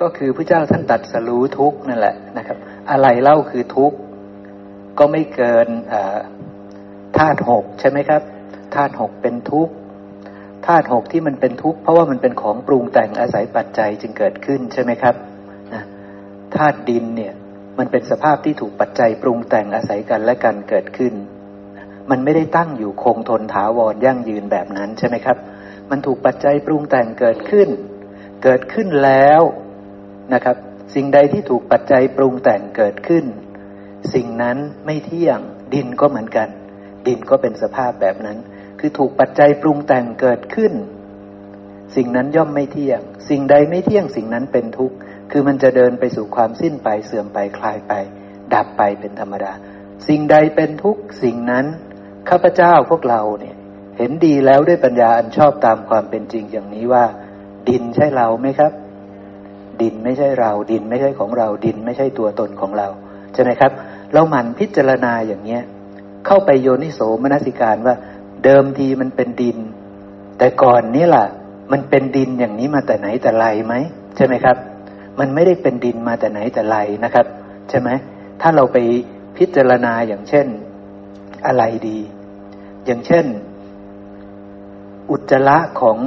ก็คือพระเจ้าท่านตัดสรู้ทุกนั่นแหละนะครับ อะไรเล่าคือทุกก็ไม่เกินธาตุหกใช่ไหมครับธาตุหกเป็นทุกธาตุหกที่มันเป็นทุกข์เพราะว่ามันเป็นของปรุงแต่งอาศัยปัจจัยจึงเกิดขึ้นใช่ไหมครับธาตุดินเนี่ยมันเป็นสภาพที่ถูกปัจจัยปรุงแต่งอาศัยกันและกันเกิดขึ้น มันไม่ได้ตั้งอยู่คงทนถาวรยั่งยืนแบบนั้นใช่ไหมครับ มันถูกปัจจัยปรุงแต่งเกิดขึ้น เกิดขึ้นแล้ว นะครับ สิ่งใดที่ถูกปัจจัยปรุงแต่งเกิดขึ้น สิ่งนั้นไม่เที่ยง ดินก็เหมือนกัน ดินก็เป็นสภาพแบบนั้น คือถูกปัจจัยปรุงแต่งเกิดขึ้น สิ่งนั้นย่อมไม่เที่ยง สิ่งใดไม่เที่ยงสิ่งนั้นเป็นทุกข์คือมันจะเดินไปสู่ความสิ้นไปเสื่อมไปคลายไป ดับไปเป็นธรรมดา สิ่งใดเป็นทุกข์สิ่งนั้นข้าพเจ้าพวกเราเนี่ย เห็นดีแล้วด้วยปัญญาอันชอบตามความเป็นจริงอย่างนี้ว่า ดินใช่เราไหมครับ ดินไม่ใช่เราดินไม่ใช่ของเราดินไม่ใช่ตัวตนของเราใช่ไหมครับ เราหมั่นพิจารณาอย่างเนี้ย เข้าไปโยนิโสมนสิการว่า เดิมทีมันเป็นดิน แต่ก่อนนี้ล่ะ มันเป็นดินอย่างนี้มาแต่ไหนแต่ไรไหมใช่ไหมครับ มันไม่ได้เป็นดินมาแต่ไหนแต่ไรนะครับ ใช่ไหมถ้าเราไปพิจารณาอย่างเช่นอะไรดี อย่างเช่น อุจจาระของ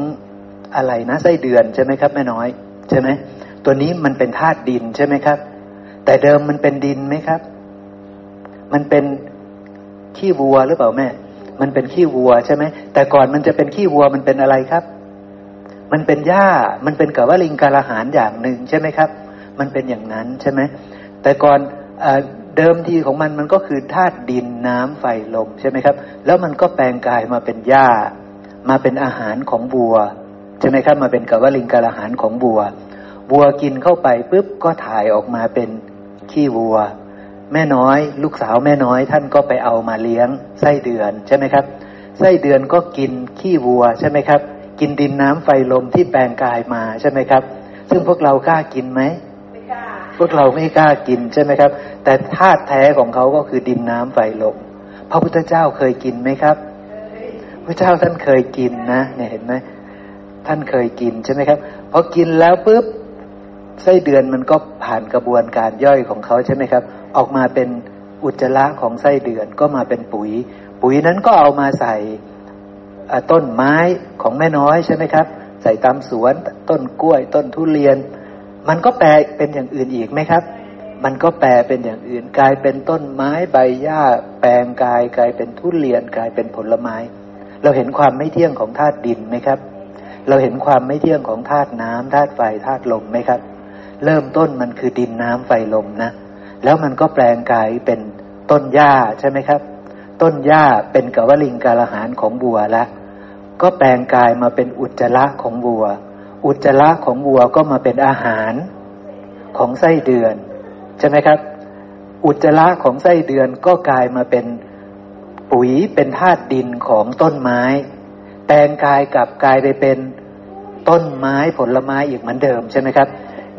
อะไรนะไส้เดือนใช่ไหมครับแม่น้อย ใช่ไหม ตัวนี้มันเป็นธาตุดินใช่ไหมครับ แต่เดิมมันเป็นดินไหมครับ มันเป็นขี้วัวหรือเปล่าแม่ มันเป็นขี้วัวใช่ไหมแต่ก่อนมันจะเป็นขี้วัวมันเป็นอะไรครับ มันเป็นหญ้า มันเป็นกับว่าลิงกาลหารอย่างหนึ่งใช่ไหมครับ มันเป็นอย่างนั้นใช่ไหมแต่ก่อนเดิมทีของมันมันก็คือธาตุดินน้ำไฟลมใช่ไหมครับ แล้วมันก็แปลงกายมาเป็นหญ้า มาเป็นอาหารของบัวใช่ไหมครับ มาเป็นกับว่าลิงกาลหารของบัว บัวกินเข้าไปปุ๊บก็ถ่ายออกมาเป็นขี้วัว แม่น้อย ลูกสาวแม่น้อย ท่านก็ไปเอามาเลี้ยงไส้เดือนใช่ไหมครับไส้เดือนก็กินขี้วัวใช่ไหมครับ กินดินน้ำไฟลมที่แปลงกายมาใช่ไหมครับ ซึ่งพวกเรากล้ากินไหมไม่กล้าพวกเราไม่กล้ากินใช่ไหมครับ แต่ธาตุแท้ของเขาก็คือดินน้ำไฟลมพระพุทธเจ้าเคยกินไหมครับพระเจ้าท่านเคยกินนะเนี่ยเห็นไหมท่านเคยกินใช่ไหมครับพอกินแล้วปุ๊บ ไส้เดือนมันก็ผ่านกระบวนการย่อยของเขาใช่ไหมครับ ออกมาเป็นอุจจาระของไส้เดือนก็มาเป็นปุ๋ย ปุ๋ยนั้นก็เอามาใส่ต้นไม้ของแม่น้อยใช่ไหมครับ ใส่ตามสวนต้นกล้วย ต้นทุเรียน มันก็แปลเป็นอย่างอื่นอีกไหมครับ มันก็แปลเป็นอย่างอื่น กลายเป็นต้นไม้ใบหญ้า แปลงกาย กลายเป็นทุเรียนกลายเป็นผลไม้ เราเห็นความไม่เที่ยงของธาตุดินไหมครับ เราเห็นความไม่เที่ยงของธาตุน้ำธาตุไฟธาตุลมไหมครับ เริ่มต้นมันคือดินน้ำไฟลมนะ แล้วมันก็แปลงกายเป็นต้นหญ้าใช่ไหมครับ ต้นหญ้าเป็นกวลิงกาลหารของบัวแล้วก็แปลงกายมาเป็นอุจจาระของวัว อุจจาระของวัวก็มาเป็นอาหารของไส้เดือน ใช่ไหมครับ อุจจาระของไส้เดือนก็กลายมาเป็นปุ๋ยเป็นธาตุดินของต้นไม้ แปลงกายกลับกลายไปเป็นต้นไม้ผลไม้อีกเหมือนเดิมใช่ไหมครับ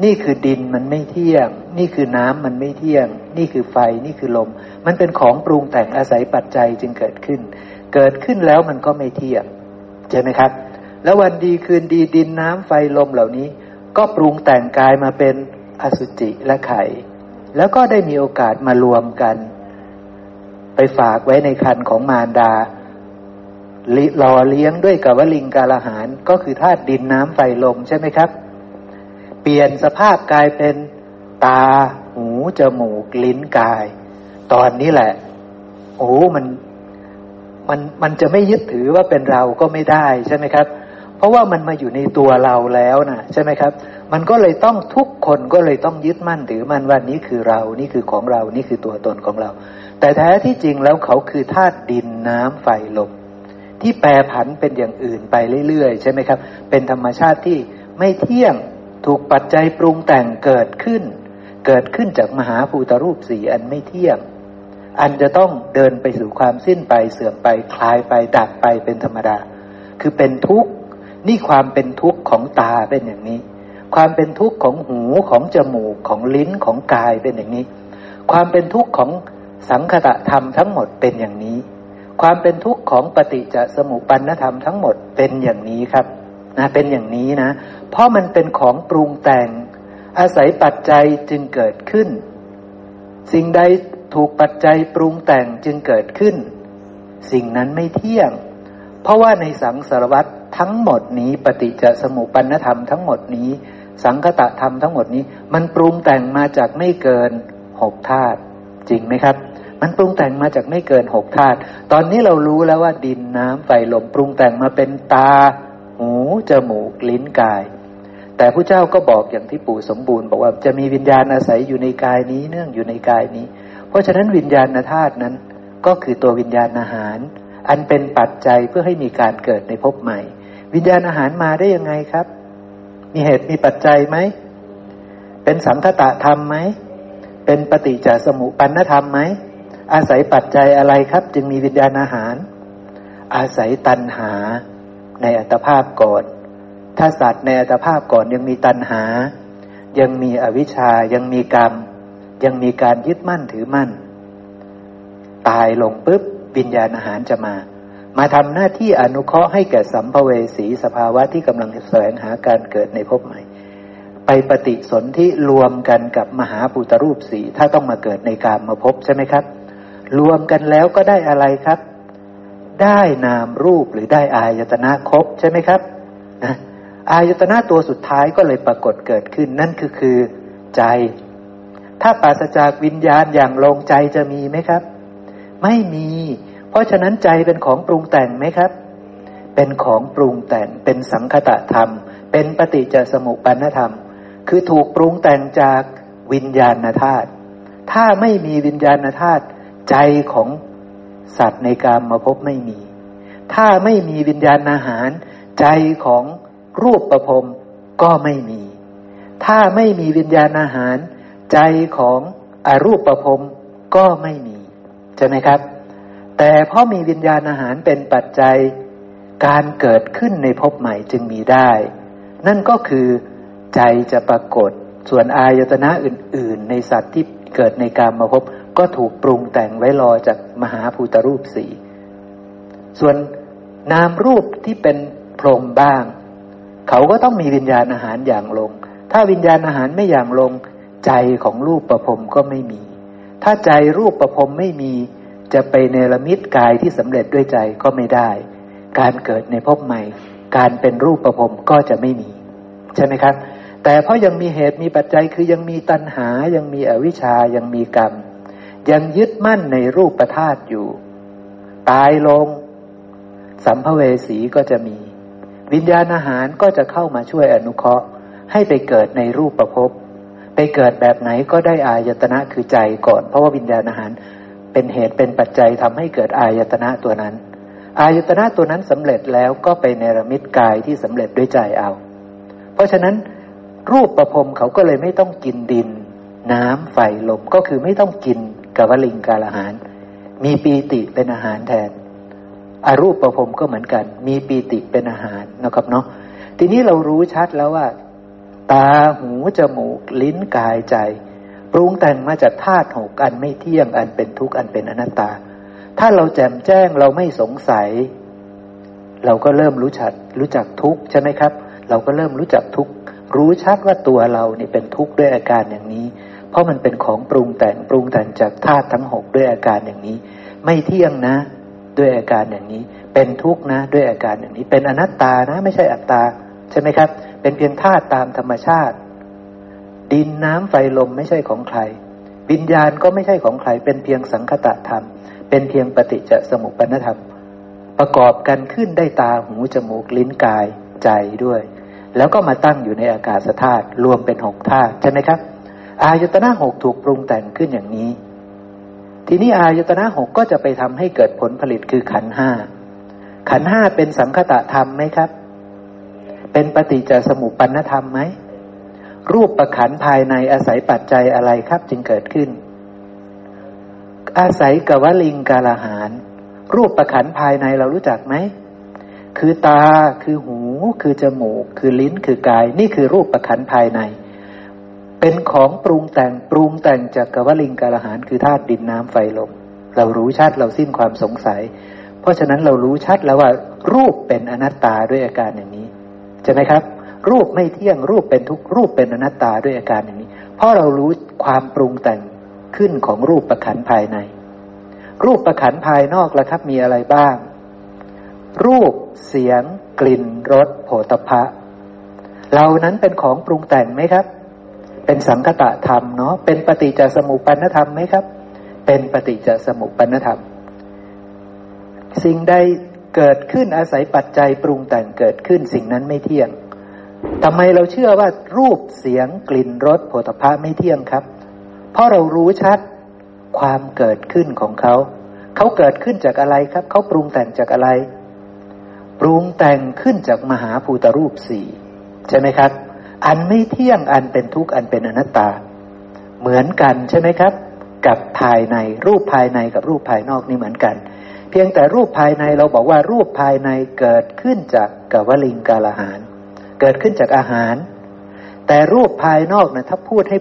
นี่คือดินมันไม่เที่ยง นี่คือน้ำมันไม่เที่ยง นี่คือไฟนี่คือลม มันเป็นของปรุงแต่งอาศัยปัจจัยจึงเกิดขึ้น เกิดขึ้นแล้วมันก็ไม่เที่ยงใช่ไหมครับ แล้ววันดีคืนดีดินน้ำไฟลมเหล่านี้ ก็ปรุงแต่งกายมาเป็นอสุจิและไข่ แล้วก็ได้มีโอกาสมารวมกัน ไปฝากไว้ในคันของมารดาหล่อเลี้ยงด้วยกับวลิงกาลหารก็คือธาตุดินน้ำไฟลมใช่ไหมครับ เปลี่ยนสภาพกลายเป็นตา หู จมูก ลิ้นกาย ตอนนี้แหละ โอ้มันมันมันจะไม่ยึดถือว่าเป็นเราก็ไม่ได้ใช่ไหมครับ เพราะว่ามันมาอยู่ในตัวเราแล้วนะใช่ไหมครับ มันก็เลยต้องทุกคนก็เลยต้องยึดมั่นถือมันว่านี้คือเรา นี่คือของเรา นี่คือตัวตนของเรา แต่แท้ที่จริงแล้วเขาคือธาตุดินน้ำไฟลมที่แปรผันเป็นอย่างอื่นไปเรื่อยๆ ใช่ไหมครับ เป็นธรรมชาติที่ไม่เที่ยง ถูกปัจจัยปรุงแต่งเกิดขึ้น เกิดขึ้นจากมหาภูตรูปสีอันไม่เที่ยง อันจะต้องเดินไปสู่ความสิ้นไปเสื่อมไปคลายไปดับไปเป็นธรรมดา คือเป็นทุกข์นี่ความเป็นทุกข์ของตาเป็นอย่างนี้ ความเป็นทุกข์ของหูของจมูกของลิ้นของกายเป็นอย่างนี้ ความเป็นทุกข์ของสังคตะธรรมทั้งหมดเป็นอย่างนี้ ความเป็นทุกข์ของปฏิจจสมุปปนธรรมทั้งหมดเป็นอย่างนี้ครับ นะเป็นอย่างนี้นะ เพราะมันเป็นของปรุงแต่ง อาศัยปัจจัยจึงเกิดขึ้น สิ่งใดถูกปัจจัยปรุงแต่งจึงเกิดขึ้น สิ่งนั้นไม่เที่ยง เพราะว่าในสังสารวัตทั้งหมดนี้ ปฏิจจสมุปนธรรมทั้งหมดนี้ สังคตะธรรมทั้งหมดนี้ มันปรุงแต่งมาจากไม่เกินหกธาตุจริงไหมครับมันปรุงแต่งมาจากไม่เกินหกธาตุ ตอนนี้เรารู้แล้วว่าดินน้ำไฟลมปรุงแต่งมาเป็นตา หูจมูกลิ้นกาย แต่พระเจ้าก็บอกอย่างที่ปู่สมบูรณ์ บอกว่าจะมีวิญญาณอาศัยอยู่ในกายนี้เนื่องอยู่ในกายนี้ เพราะฉะนั้นวิญญาณธาตุนั้นก็คือตัววิญญาณอาหาร อันเป็นปัจจัยเพื่อให้มีการเกิดในภพใหม่ วิญญาณอาหารมาได้ยังไงครับ มีเหตุมีปัจจัยไหมเป็นสังคตะธรรมไหมเป็นปฏิจจสมุปันธรรมไหมอาศัยปัจจัยอะไรครับ จึงมีวิญญาณอาหาร อาศัยตัณหา ในอัตภาพก่อน ถ้าสัตว์ในอัตภาพก่อนยังมีตัณหา ยังมีอวิชชายังมีกรรม ยังมีการยึดมั่นถือมั่น ตายลงปุ๊บวิญญาณอาหารจะมา มาทำหน้าที่อนุเคราะห์ให้แก่สัมภเวสีสภาวะที่กำลังแสวงหาการเกิดในภพใหม่ ไปปฏิสนธิรวมกันกับมหาปุตรูปสีถ้าต้องมาเกิดในการมาพบใช่ไหมครับ รวมกันแล้วก็ได้อะไรครับ ได้นามรูปหรือได้อายตนะครบใช่ไหมครับนะอายตนะตัวสุดท้ายก็เลยปรากฏเกิดขึ้นนั่นคือคือใจ ถ้าปราศจากวิญญาณอย่างลงใจจะมีไหมครับ ไม่มี เพราะฉะนั้นใจเป็นของปรุงแต่งไหมครับ เป็นของปรุงแต่งเป็นสังคตะธรรม เป็นปฏิจจสมุปปนธรรม คือถูกปรุงแต่งจากวิญญาณธาตุถ้าไม่มีวิญญาณธาตุใจของ สัตว์ในกามมาพบไม่มี ถ้าไม่มีวิญญาณอาหาร ใจของรูปประพรมก็ไม่มี ถ้าไม่มีวิญญาณอาหาร ใจของอรูปประพรมก็ไม่มีใช่ไหมครับ แต่เพราะมีวิญญาณอาหารเป็นปัจจัยการเกิดขึ้นในภพใหม่จึงมีได้ นั่นก็คือใจจะปรากฏส่วนอายตนะอื่น ๆ ในสัตว์ที่เกิดในการมาพบ ก็ถูกปรุงแต่งไว้รอจากมหาภูตรูปสีส่วนนามรูปที่เป็นพรหมบ้าง เขาก็ต้องมีวิญญาณอาหารอย่างลง ถ้าวิญญาณอาหารไม่อย่างลง ใจของรูปประพรมก็ไม่มี ถ้าใจรูปประพรมไม่มี จะไปเนรมิตกายที่สำเร็จด้วยใจก็ไม่ได้ การเกิดในภพใหม่ การเป็นรูปประพรมก็จะไม่มี ใช่ไหมครับ แต่เพราะยังมีเหตุมีปัจจัยคือยังมีตัณหายังมีอวิชชายังมีกรรม ยังยึดมั่นในรูปประธาตอยู่ ตายลง สัมภเวสีก็จะมี วิญญาณอาหารก็จะเข้ามาช่วยอนุเคราะห์ ให้ไปเกิดในรูปประพบไปเกิดแบบไหนก็ได้อายตนะคือใจก่อน เพราะว่าวิญญาณอาหารเป็นเหตุเป็นปัจจัยทำให้เกิดอายตนะตัวนั้น อายตนะตัวนั้นสำเร็จแล้วก็ไปเนรมิตกายที่สำเร็จด้วยใจเอา เพราะฉะนั้นรูปประพรมเขาก็เลยไม่ต้องกินดิน น้ำไฟลมก็คือไม่ต้องกิน กับวลิงกาลอาหาร มีปีติเป็นอาหารแทนอารูปประพรมก็เหมือนกัน มีปีติเป็นอาหารนะครับเนาะทีนี้เรารู้ชัดแล้วว่า ตาหูจมูก ลิ้นกายใจ ปรุงแต่งมาจากธาตุหกอันไม่เที่ยงอันเป็นทุกข์อันเป็นอนัตตา ถ้าเราแจ่มแจ้งเราไม่สงสัย เราก็เริ่มรู้จักรู้จักทุกข์ใช่ไหมครับ เราก็เริ่มรู้จักทุกข์รู้ชัดว่าตัวเรานี่เป็นทุกข์ด้วยอาการอย่างนี้ เพราะมันเป็นของปรุงแต่งปรุงแต่งจากธาตุทั้งหกด้วยอาการอย่างนี้ ไม่เที่ยงนะ ด้วยอาการอย่างนี้ เป็นทุกข์นะ ด้วยอาการอย่างนี้ เป็นอนัตตานะ ไม่ใช่อัตตา ใช่ไหมครับ เป็นเพียงธาตุตามธรรมชาติ ดินน้ำไฟลมไม่ใช่ของใคร วิญญาณก็ไม่ใช่ของใคร เป็นเพียงสังคตะธรรม เป็นเพียงปฏิจจสมุปปนธรรม ประกอบกันขึ้นได้ตาหูจมูกลิ้นกายใจด้วย แล้วก็มาตั้งอยู่ในอากาศธาตุรวมเป็นหกธาตุใช่ไหมครับ อายตนะหกถูกปรุงแต่งขึ้นอย่างนี้ ทีนี้อายตนะหกก็จะไปทำให้เกิดผลผลิตคือขันห้า ขันห้าเป็นสังคตะธรรมไหมครับ เป็นปฏิจจสมุปปนธรรมไหม รูปประขันภายในอาศัยปัจจัยอะไรครับจึงเกิดขึ้น อาศัยกวลิงกาลาหาร รูปประขันภายในเรารู้จักไหม คือตา คือหู คือจมูก คือลิ้น คือกาย นี่คือรูปประคันภายใน เป็นของปรุงแต่งปรุงแต่งจากกวลิงกาลหารคือธาตุดินน้ำไฟลมเรารู้ชัดเราสิ้นความสงสัย เพราะฉะนั้นเรารู้ชัดแล้วว่า รูปเป็นอนัตตาด้วยอาการอย่างนี้ใช่ไหมครับ รูปไม่เที่ยงรูปเป็นทุกรูปเป็นอนัตตาด้วยอาการอย่างนี้ เพราะเรารู้ความปรุงแต่งขึ้นของรูปประขันภายใน รูปประขันภายนอกละครับมีอะไรบ้าง รูปเสียง กลิ่นรสโผฏฐะเหล่านั้นเป็นของปรุงแต่งไหมครับ เป็นสังคตะธรรมเนาะเป็นปฏิจจสมุปปนธรรมไหมครับ เป็นปฏิจจสมุปปนธรรม สิ่งใดเกิดขึ้นอาศัยปัจจัยปรุงแต่งเกิดขึ้นสิ่งนั้นไม่เที่ยงทำไมเราเชื่อว่ารูปเสียงกลิ่นรสโผฏฐะไม่เที่ยงครับ เพราะเรารู้ชัดความเกิดขึ้นของเขา เขาเกิดขึ้นจากอะไรครับ เขาปรุงแต่งจากอะไร ปรุงแต่งขึ้นจากมหาภูตรูปสี่ใช่ไหมครับ อันไม่เที่ยงอันเป็นทุกข์อันเป็นอนัตตา เหมือนกันใช่ไหมครับ กับภายในรูปภายในกับรูปภายนอกนี่เหมือนกัน เพียงแต่รูปภายในเราบอกว่ารูปภายในเกิดขึ้นจากกวลิงกาลาหาร เกิดขึ้นจากอาหาร แต่รูปภายนอกนะถ้าพูดให้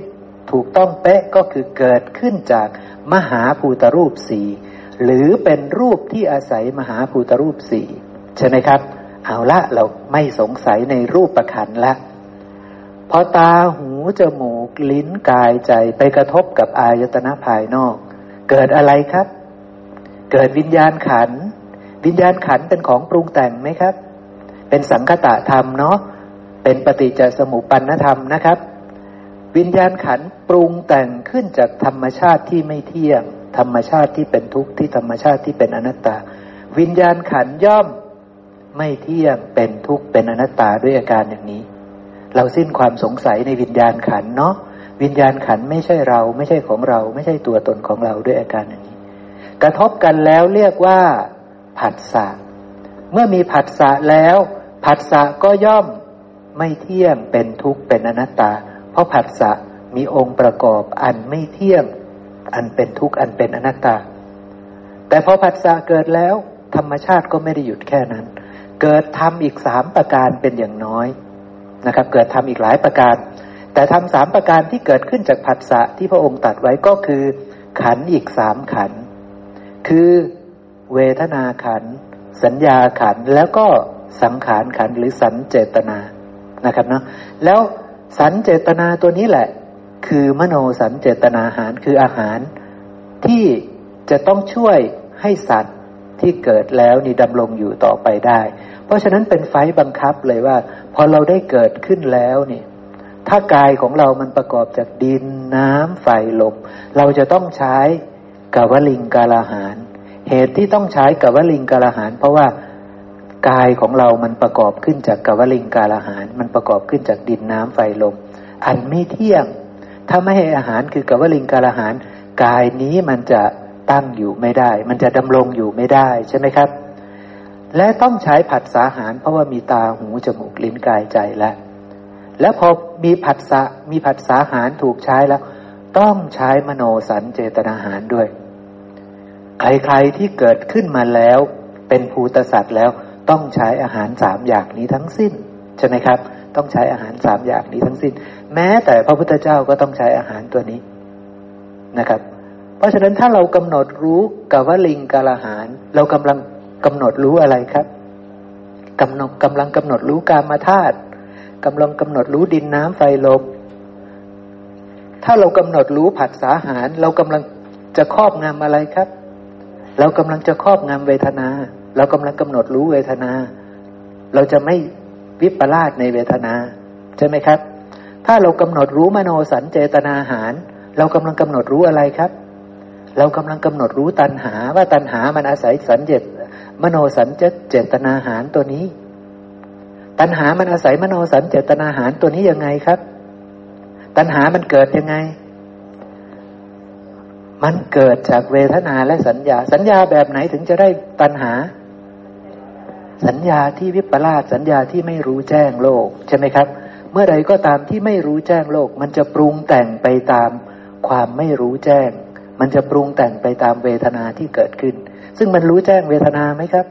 ถูกต้องเป๊ะก็คือเกิดขึ้นจากมหาภูตรูปสี่หรือเป็นรูปที่อาศัยมหาภูตรูปสี่ใช่ไหมครับ เอาละเราไม่สงสัยในรูปประคันละ พอตาหูจมูกลิ้นกายใจไปกระทบกับอายตนะภายนอก เกิดอะไรครับ เกิดวิญญาณขัน วิญญาณขันเป็นของปรุงแต่งไหมครับ เป็นสังคตะธรรมเนาะเป็นปฏิจจสมุปปนธรรมนะครับ วิญญาณขันปรุงแต่งขึ้นจากธรรมชาติที่ไม่เที่ยง ธรรมชาติที่เป็นทุกข์ที่ธรรมชาติที่เป็นอนัตตา วิญญาณขันย่อมไม่เที่ยงเป็นทุกข์เป็นอนัตตาด้วยอาการอย่างนี้ เราสิ้นความสงสัยในวิญญาณขันเนาะวิญญาณขันไม่ใช่เรา ไม่ใช่ของเรา ไม่ใช่ตัวตนของเราด้วยอาการอย่างนี้ กระทบกันแล้วเรียกว่าผัสสะเมื่อมีผัสสะแล้วผัสสะก็ย่อมไม่เที่ยงเป็นทุกข์เป็นอนัตตา เพราะผัสสะมีองค์ประกอบอันไม่เที่ยง อันเป็นทุกข์อันเป็นอนัตตา แต่พอผัสสะเกิดแล้ว ธรรมชาติก็ไม่ได้หยุดแค่นั้น เกิดทำอีกสามประการเป็นอย่างน้อย นะครับ เกิดทำอีกหลายประการ แต่ทำสามประการที่เกิดขึ้นจากผัสสะที่พระองค์ตัดไว้ก็คือ ขันอีกสามขัน คือเวทนาขัน สัญญาขันแล้วก็สังขารขันหรือสัญเจตนานะครับเนาะแล้วสันเจตนาตัวนี้แหละ คือมโนสันเจตนาอาหารคืออาหาร ที่จะต้องช่วยให้สัตว์ที่เกิดแล้วนี่ดำรงอยู่ต่อไปได้ เพราะฉะนั้นเป็นไฟบังคับเลยว่า พอเราได้เกิดขึ้นแล้วเนี่ยถ้ากายของเรามันประกอบจากดินน้ำไฟลมเราจะต้องใช้กวลิงกาลาหาร เหตุที่ต้องใช้กวลิงกาลาหาร เพราะว่ากายของเรามันประกอบขึ้นจากกวลิงกาลาหาร มันประกอบขึ้นจากดินน้ำไฟลมอันไม่เที่ยง ถ้าไม่ให้อาหารคือกวลิงกาลาหาร กายนี้มันจะตั้งอยู่ไม่ได้ มันจะดำรงอยู่ไม่ได้ใช่ไหมครับ และต้องใช้ผัสสาหาร เพราะว่ามีตาหูจมูกลิ้นกายใจแล้ว แล้วพอมีผัสสะมีผัสสาหารถูกใช้แล้ว ต้องใช้มโนสันเจตนาหารด้วย ใครๆที่เกิดขึ้นมาแล้ว เป็นภูตสัตว์แล้วต้องใช้อาหารสามอย่างนี้ทั้งสิ้นใช่ไหมครับ ต้องใช้อาหารสามอย่างนี้ทั้งสิ้น แม้แต่พระพุทธเจ้าก็ต้องใช้อาหารตัวนี้นะครับ เพราะฉะนั้นถ้าเรากำหนดรู้กับว่าลิงกาลอาหาร เรากำลัง กำหนดรู้อะไรครับกำหนดกำลังกำหนดรู้กามาธาตุกำลังกำหนดรู้ดินน้ำไฟลมถ้าเรากำหนดรู้ผัสสาหาร เรากำลังจะครอบงำอะไรครับ เรากำลังจะครอบงำเวทนา เรากำลังกำหนดรู้เวทนา เราจะไม่วิปลาสในเวทนา ใช่ไหมครับ ถ้าเรากำหนดรู้มโนสัญเจตนาหาร เรากำลังกำหนดรู้อะไรครับ เรากำลังกำหนดรู้ตัณหาว่าตัณหามันอาศัยสัญเจต มโนสัญเจตนาหารตัวนี้ ตัณหามันอาศัยมโนสัญเจตนาหารตัวนี้ยังไงครับ ตัณหามันเกิดยังไง มันเกิดจากเวทนาและสัญญา สัญญาแบบไหนถึงจะได้ตัณหา สัญญาที่วิปลาสสัญญาที่ไม่รู้แจ้งโลกใช่ไหมครับ เมื่อใดก็ตามที่ไม่รู้แจ้งโลก มันจะปรุงแต่งไปตามความไม่รู้แจ้ง มันจะปรุงแต่งไปตามเวทนาที่เกิดขึ้น ซึ่งมันรู้แจ้งเวทนาไหมครับ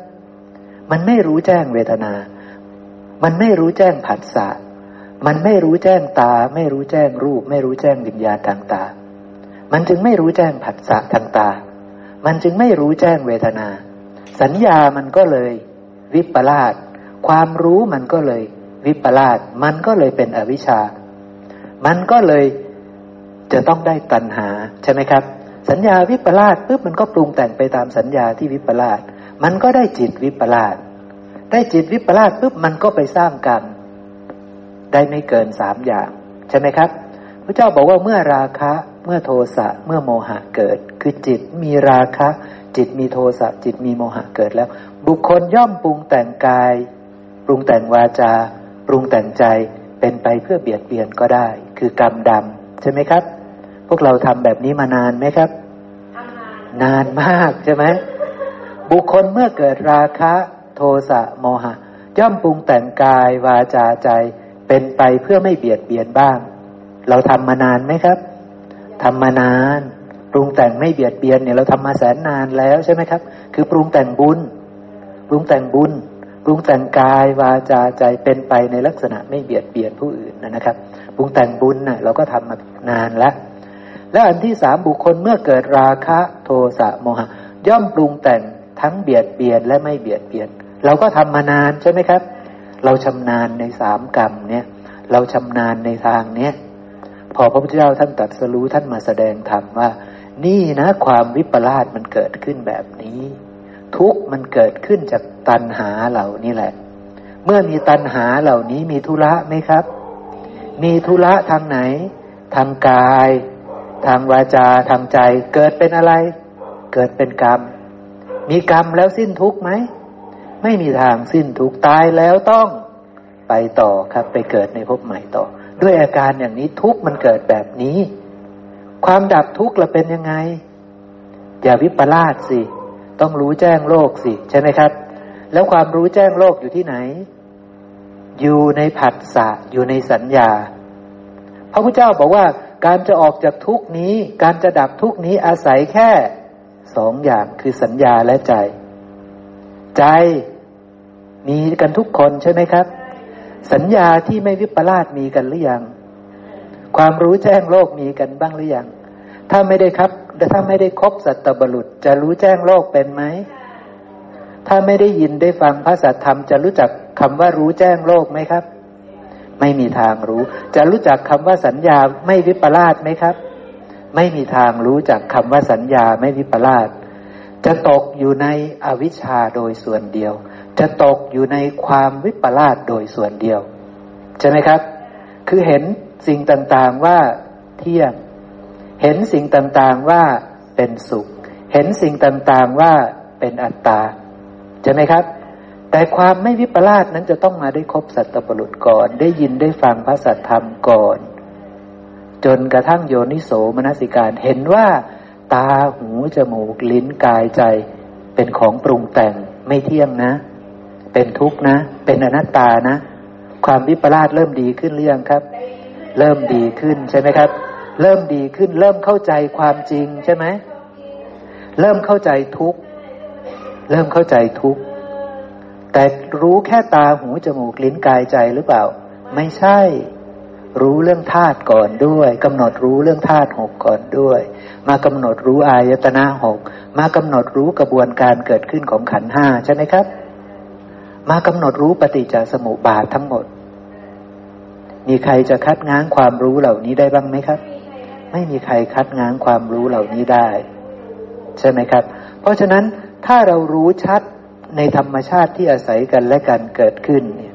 มันไม่รู้แจ้งเวทนา มันไม่รู้แจ้งผัสสะ มันไม่รู้แจ้งตา ไม่รู้แจ้งรูป ไม่รู้แจ้งวิญญาณทางตา มันจึงไม่รู้แจ้งผัสสะทางตา มันจึงไม่รู้แจ้งเวทนา สัญญามันก็เลย วิปลาส ความรู้มันก็เลย วิปลาส มันก็เลยเป็นอวิชชา มันก็เลยจะต้องได้ตัณหาใช่ไหมครับ สัญญาวิปลาสปุ๊บมันก็ปรุงแต่งไปตามสัญญาที่วิปลาสมันก็ได้จิตวิปลาสได้จิตวิปลาสปุ๊บมันก็ไปสร้างกรรมได้ไม่เกินสามอย่าง ใช่ไหมครับพระเจ้าบอกว่าเมื่อราคะเมื่อโทสะเมื่อโมหะเกิด คือจิตมีราคะ จิตมีโทสะจิตมีโมหะเกิดแล้ว บุคคลย่อมปรุงแต่งกาย ปรุงแต่งวาจา ปรุงแต่งใจเป็นไปเพื่อเบียดเบียนก็ได้ คือกรรมดำใช่ไหมครับ วกเราทำแบบนี้มานานไหมครับ นานมากใช่ไหมบุคคลเมื่อเกิดราคะโทสะโมหะ ย่อมปรุงแต่งกายวาจาใจเป็นไปเพื่อไม่เบียดเบียนบ้าง เราทำมานานไหมครับทำมานานปรุงแต่งไม่เบียดเบียนเนี่ยเราทำมาแสนนานแล้วใช่ไหมครับ คือปรุงแต่งบุญปรุงแต่งบุญปรุงแต่งกายวาจาใจเป็นไปในลักษณะไม่เบียดเบียนผู้อื่นนะครับปรุงแต่งบุญนะ่ะเราก็ทำมานานแล้ว และอันที่สามบุคคลเมื่อเกิดราคะโทสะโมหะ ย่อมปรุงแต่งทั้งเบียดเบียนและไม่เบียดเบียน เราก็ทำมานานใช่ไหมครับ เราชำนาญในสามกรรมเนี่ยเราชำนาญในทางเนี้ยพอพระพุทธเจ้าท่านตัดสรู้ท่านมาแสดงธรรมว่า นี่นะความวิปลาสมันเกิดขึ้นแบบนี้ ทุกมันเกิดขึ้นจากตัณหาเหล่านี้แหละ เมื่อมีตัณหาเหล่านี้มีธุระไหมครับ มีธุระทางไหน ทางกาย ทางวาจาทางใจ เกิดเป็นอะไร เกิดเป็นกรรม มีกรรมแล้วสิ้นทุกไหม ไม่มีทางสิ้นทุกตายแล้วต้องไปต่อครับ ไปเกิดในภพใหม่ต่อ ด้วยอาการอย่างนี้ทุกมันเกิดแบบนี้ ความดับทุกข์เราเป็นยังไง อย่าวิปลาสสิ ต้องรู้แจ้งโลกสิ ใช่ไหมครับ แล้วความรู้แจ้งโลกอยู่ที่ไหน อยู่ในผัสสะอยู่ในสัญญา พระพุทธเจ้าบอกว่า การจะออกจากทุกนี้ การจะดับทุกนี้อาศัยแค่สองอย่างคือสัญญาและใจ ใจมีกันทุกคนใช่ไหมครับ สัญญาที่ไม่วิปลาสมีกันหรือยัง ความรู้แจ้งโลกมีกันบ้างหรือยัง ถ้าไม่ได้ครับถ้าไม่ได้ครบสัตบุรุษ จะรู้แจ้งโลกเป็นไหม ถ้าไม่ได้ยินได้ฟังพระสัทธรรมจะรู้จักคำว่ารู้แจ้งโลกไหมครับ ไม่มีทางรู้ จะรู้จักคำว่าสัญญาไม่วิปลาสไหมครับ ไม่มีทางรู้จักคำว่าสัญญาไม่วิปลาสจะตกอยู่ในอวิชชาโดยส่วนเดียว จะตกอยู่ในความวิปลาสโดยส่วนเดียว ใช่ไหมครับ คือเห็นสิ่งต่างๆว่าเที่ยง เห็นสิ่งต่างๆว่าเป็นสุข เห็นสิ่งต่างๆว่าเป็นอัตตา ใช่ไหมครับ แต่ความไม่วิปลาสนั้นจะต้องมาได้ครบสัตตปรุษก่อน ได้ยินได้ฟังพระสัทธรรมก่อน จนกระทั่งโยนิโสมนสิการเห็นว่า ตาหูจมูกลิ้นกายใจ เป็นของปรุงแต่งไม่เที่ยงนะ เป็นทุกข์นะ เป็นอนัตตานะ ความวิปลาสเริ่มดีขึ้นหรือยังครับ เริ่มดีขึ้นใช่ไหมครับ เริ่มดีขึ้น เริ่มเข้าใจความจริงใช่ไหมเริ่มเข้าใจทุกข์เริ่มเข้าใจทุกข์ แต่รู้แค่ตาหูจมูกลิ้นกายใจหรือเปล่า ไม่ใช่ รู้เรื่องธาตุก่อนด้วยกำหนดรู้เรื่องธาตุหกก่อนด้วย มากำหนดรู้อายตนะหกมากำหนดรู้กระบวนการเกิดขึ้นของขันห้าใช่ไหมครับ มากำหนดรู้ปฏิจจสมุปบาททั้งหมด มีใครจะคัดง้างความรู้เหล่านี้ได้บ้างไหมครับ ไม่มีใครคัดง้างความรู้เหล่านี้ได้ ใช่ไหมครับ เพราะฉะนั้นถ้าเรารู้ชัด ในธรรมชาติที่อาศัยกันและกันเกิดขึ้นเนี่ย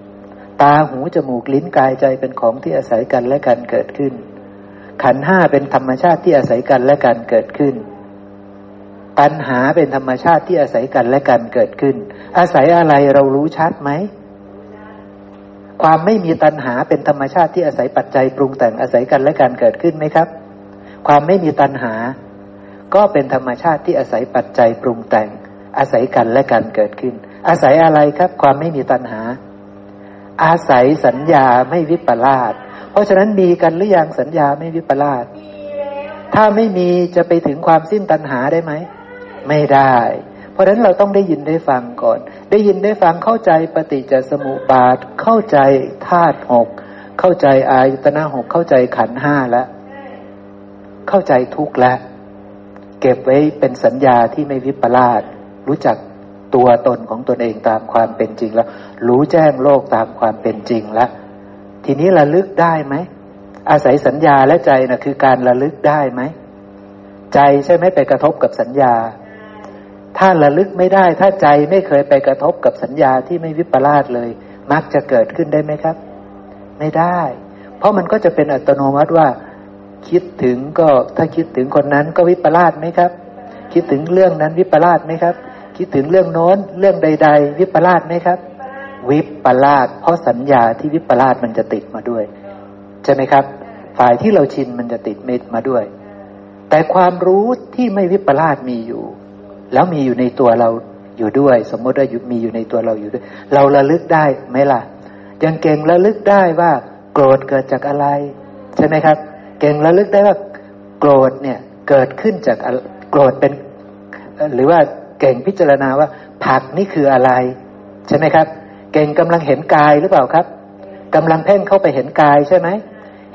ตาหูจมูกลิ้นกายใจเป็นของที่อาศัยกันและกันเกิดขึ้น ขันห้าเป็นธรรมชาติที่อาศัยกันและกันเกิดขึ้น ตัณหาเป็นธรรมชาติที่อาศัยกันและกันเกิดขึ้น อาศัยอะไรเรารู้ชัดไหมความไม่มีตัณหาเป็นธรรมชาติที่อาศัยปัจจัยปรุงแต่งอาศัยกันและกันเกิดขึ้นไหมครับ ความไม่มีตัณหา ก็เป็นธรรมชาติที่อาศัยปัจจัยปรุงแต่ง อาศัยกันและกันเกิดขึ้น อาศัยอะไรครับ ความไม่มีตัณหา อาศัยสัญญาไม่วิปลาสเพราะฉะนั้นมีกันหรือยังสัญญาไม่วิปลาสถ้าไม่มีจะไปถึงความสิ้นตัณหาได้ไหม ไม่ได้ เพราะฉะนั้นเราต้องได้ยินได้ฟังก่อน ได้ยินได้ฟังเข้าใจปฏิจจสมุปบาท เข้าใจธาตุหกเข้าใจอายตนะหกเข้าใจขันห้าแล้วเข้าใจทุกข์แล้ว เก็บไว้เป็นสัญญาที่ไม่วิปลาส รู้จักตัวตนของตนเองตามความเป็นจริงแล้ว รู้แจ้งโลกตามความเป็นจริงแล้ว ทีนี้ระลึกได้ไหม อาศัยสัญญาและใจนะคือการระลึกได้ไหม ใจใช่ไหมไปกระทบกับสัญญา ถ้าระลึกไม่ได้ ถ้าใจไม่เคยไปกระทบกับสัญญาที่ไม่วิปลาสเลย มักจะเกิดขึ้นได้ไหมครับ ไม่ได้ เพราะมันก็จะเป็นอัตโนมัติว่า คิดถึงก็ถ้าคิดถึงคนนั้นก็วิปลาสไหมครับ คิดถึงเรื่องนั้นวิปลาสไหมครับ คิดถึงเรื่องโน้น เรื่องใด ๆ วิปลาสไหมครับ วิปลาสเพราะสัญญาที่วิปลาสมันจะติดมาด้วย ใช่ไหมครับ ฝ่ายที่เราชินมันจะติดเม็ดมาด้วย แต่ความรู้ที่ไม่วิปลาสมีอยู่ แล้วมีอยู่ในตัวเราอยู่ด้วย สมมติว่ามีอยู่ในตัวเราอยู่ด้วย เราระลึกได้ไหมล่ะ ยังเก่งระลึกได้ว่า โกรธเกิดจากอะไร ใช่ไหมครับ เก่งระลึกได้ว่า โกรธเนี่ยเกิดขึ้นจากโกรธเป็น หรือว่า เก่งพิจารณาว่าผักนี่คืออะไร ใช่ไหมครับ เก่งกำลังเห็นกายหรือเปล่าครับกำลังเพ่งเข้าไปเห็นกายใช่ไหม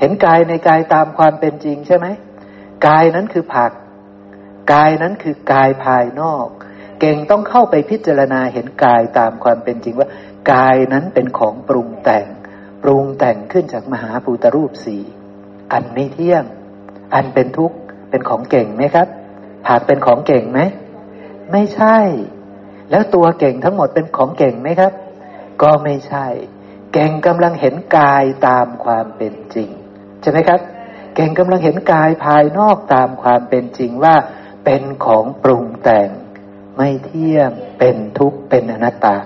เห็นกายในกายตามความเป็นจริงใช่ไหมกายนั้นคือผัก กายนั้นคือกายภายนอก เก่งต้องเข้าไปพิจารณาเห็นกายตามความเป็นจริงว่า กายนั้นเป็นของปรุงแต่ง ปรุงแต่งขึ้นจากมหาภูตรูปสีอันไม่เที่ยง อันเป็นทุกข์เป็นของเก่งไหมครับผักเป็นของเก่งไหม ไม่ใช่ แล้วตัวเก่งทั้งหมดเป็นของเก่งไหมครับ ก็ไม่ใช่ เก่งกำลังเห็นกายตามความเป็นจริง ใช่ไหมครับ เก่งกำลังเห็นกายภายนอกตามความเป็นจริงว่า เป็นของปรุงแต่ง ไม่เที่ยงเป็นทุกข์เป็นอนัตตา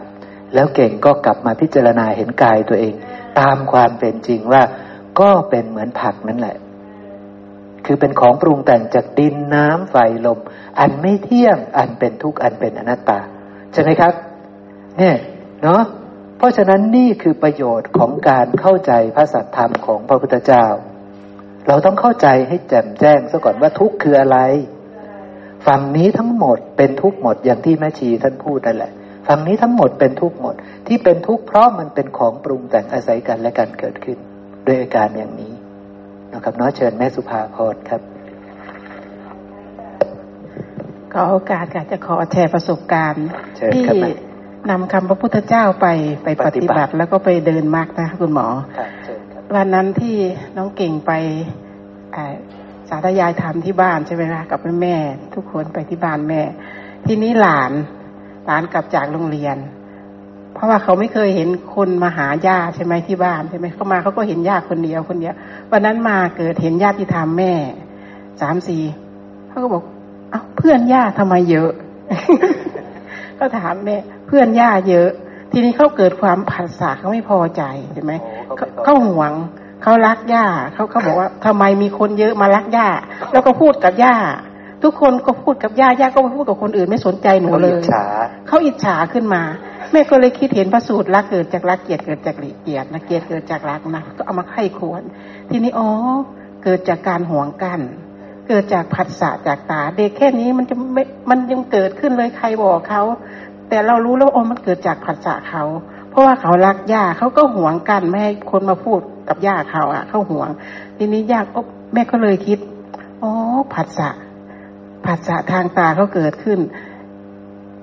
แล้วเก่งก็กลับมาพิจารณาเห็นกายตัวเอง ตามความเป็นจริงว่า ก็เป็นเหมือนผักนั่นแหละ คือเป็นของปรุงแต่งจากดินน้ำไฟลม อันไม่เที่ยง อันเป็นทุกข์อันเป็นอนัตตา ใช่ไหมครับ เนี่ยเนาะเพราะฉะนั้นนี่คือประโยชน์ของการเข้าใจพระสัทธรรมของพระพุทธเจ้า เราต้องเข้าใจให้แจ่มแจ้งซะก่อนว่าทุกข์คืออะไร ฝั่งนี้ทั้งหมดเป็นทุกข์หมดอย่างที่แม่ชีท่านพูดนั่นแหละฝั่งนี้ทั้งหมดเป็นทุกข์หมด ที่เป็นทุกข์เพราะมันเป็นของปรุงแต่งอาศัยกันและกันเกิดขึ้น ด้วยอาการอย่างนี้ นะครับน้อเชิญแม่สุภาพรครับขอโอกาสค่ะจะขอแชร์ประสบการณ์ที่นำคำพระพุทธเจ้าไปไปปฏิบัติ แล้วก็ไปเดินมากนะคุณหมอวันนั้นที่น้องเก่งไปสาธยายธรรมที่บ้านใช่ไหมคะกับแม่ ทุกคนไปที่บ้านแม่ ทีนี้หลานหลานกลับจากโรงเรียน เพราะว่าเขาไม่เคยเห็นคนมาหาญาติใช่ไหมที่บ้านใช่ไหมเขามาเขาก็เห็นญาติคนเดียวคนเดียววันนั้นมาเกิดเห็นญาติที่ทำแม่สามสี่เขาก็บอก เอ้าเพื่อนญาติทำไมเยอะ ก็ถามแม่เพื่อนญาติเยอะ ทีนี้เขาเกิดความผัสสะเขาไม่พอใจใช่ไหมเขาห่วงเขารักย่าเขาเขาบอกว่าทำไมมีคนเยอะมารักย่าแล้วก็พูดกับย่าทุกคนก็พูดกับย่าย่าก็พูดกับคนอื่นไม่สนใจหนูเลยเขาอิจฉาขึ้นมา แม่ก็เลยคิดเห็นพระสูตรรักเกิดจากรักเกียรติเกิดจากเกียรตินะเกียรติเกิดจากรักนะก็เอามาไข้ควร ทีนี้อ๋อเกิดจากการห่วงกันเกิดจากผัสสะจากตา เด็กแค่นี้มันจะไม่มันยังเกิดขึ้นเลยใครบอกเขา แต่เรารู้แล้วโอ้มันเกิดจากผัสสะเขา เพราะว่าเขารักย่าเขาก็ห่วงกันไม่ให้คนมาพูดกับย่าเขาอะเขาห่วง ทีนี้ย่าก็แม่ก็เลยคิดอ๋อผัสสะผัสสะทางตาเขาเกิดขึ้น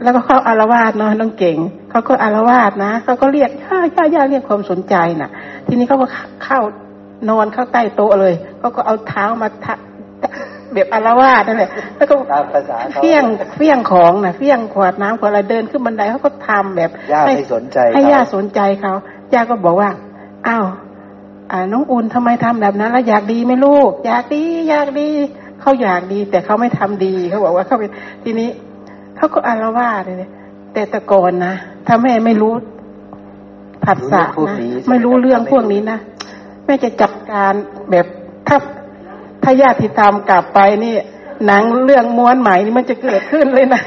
แล้วก็เขาอารวาสเนาะน้องเก่งเขาก็อารวาสนะเขาก็เรียกย่าย่าย่าเรียกความสนใจน่ะ ทีนี้เขาก็เข้านอนเข้าใต้โต๊ะเลยเขาก็เอาเท้ามาแบบอารวาสนั่นแหละแล้วก็เฟี้ยงเฟี้ยงของนะเฟี้ยงขวดน้ำขวดอะไรเดินขึ้นบันไดเขาก็ทำแบบให้สนใจ ให้ย่าสนใจเขาย่าก็บอกว่าอ้าวอ่าน้องอุ่นทำไมทำแบบนั้นแล้วอยากดีไหมลูก อยากดี อยากดีเขาอยากดี แต่เขาไม่ทำดีเขาบอกว่าเขาเป็นทีนี้ เขาก็อารวาสเลยแต่ตะกอนนะถ้าแม่ไม่รู้ผัสสะนะไม่รู้เรื่องพวกนี้นะแม่จะจัดการแบบถ้าถ้าญาติธรรมกลับไปนี่หนังเรื่องม้วนใหม่นี่มันจะเกิดขึ้นเลยนะ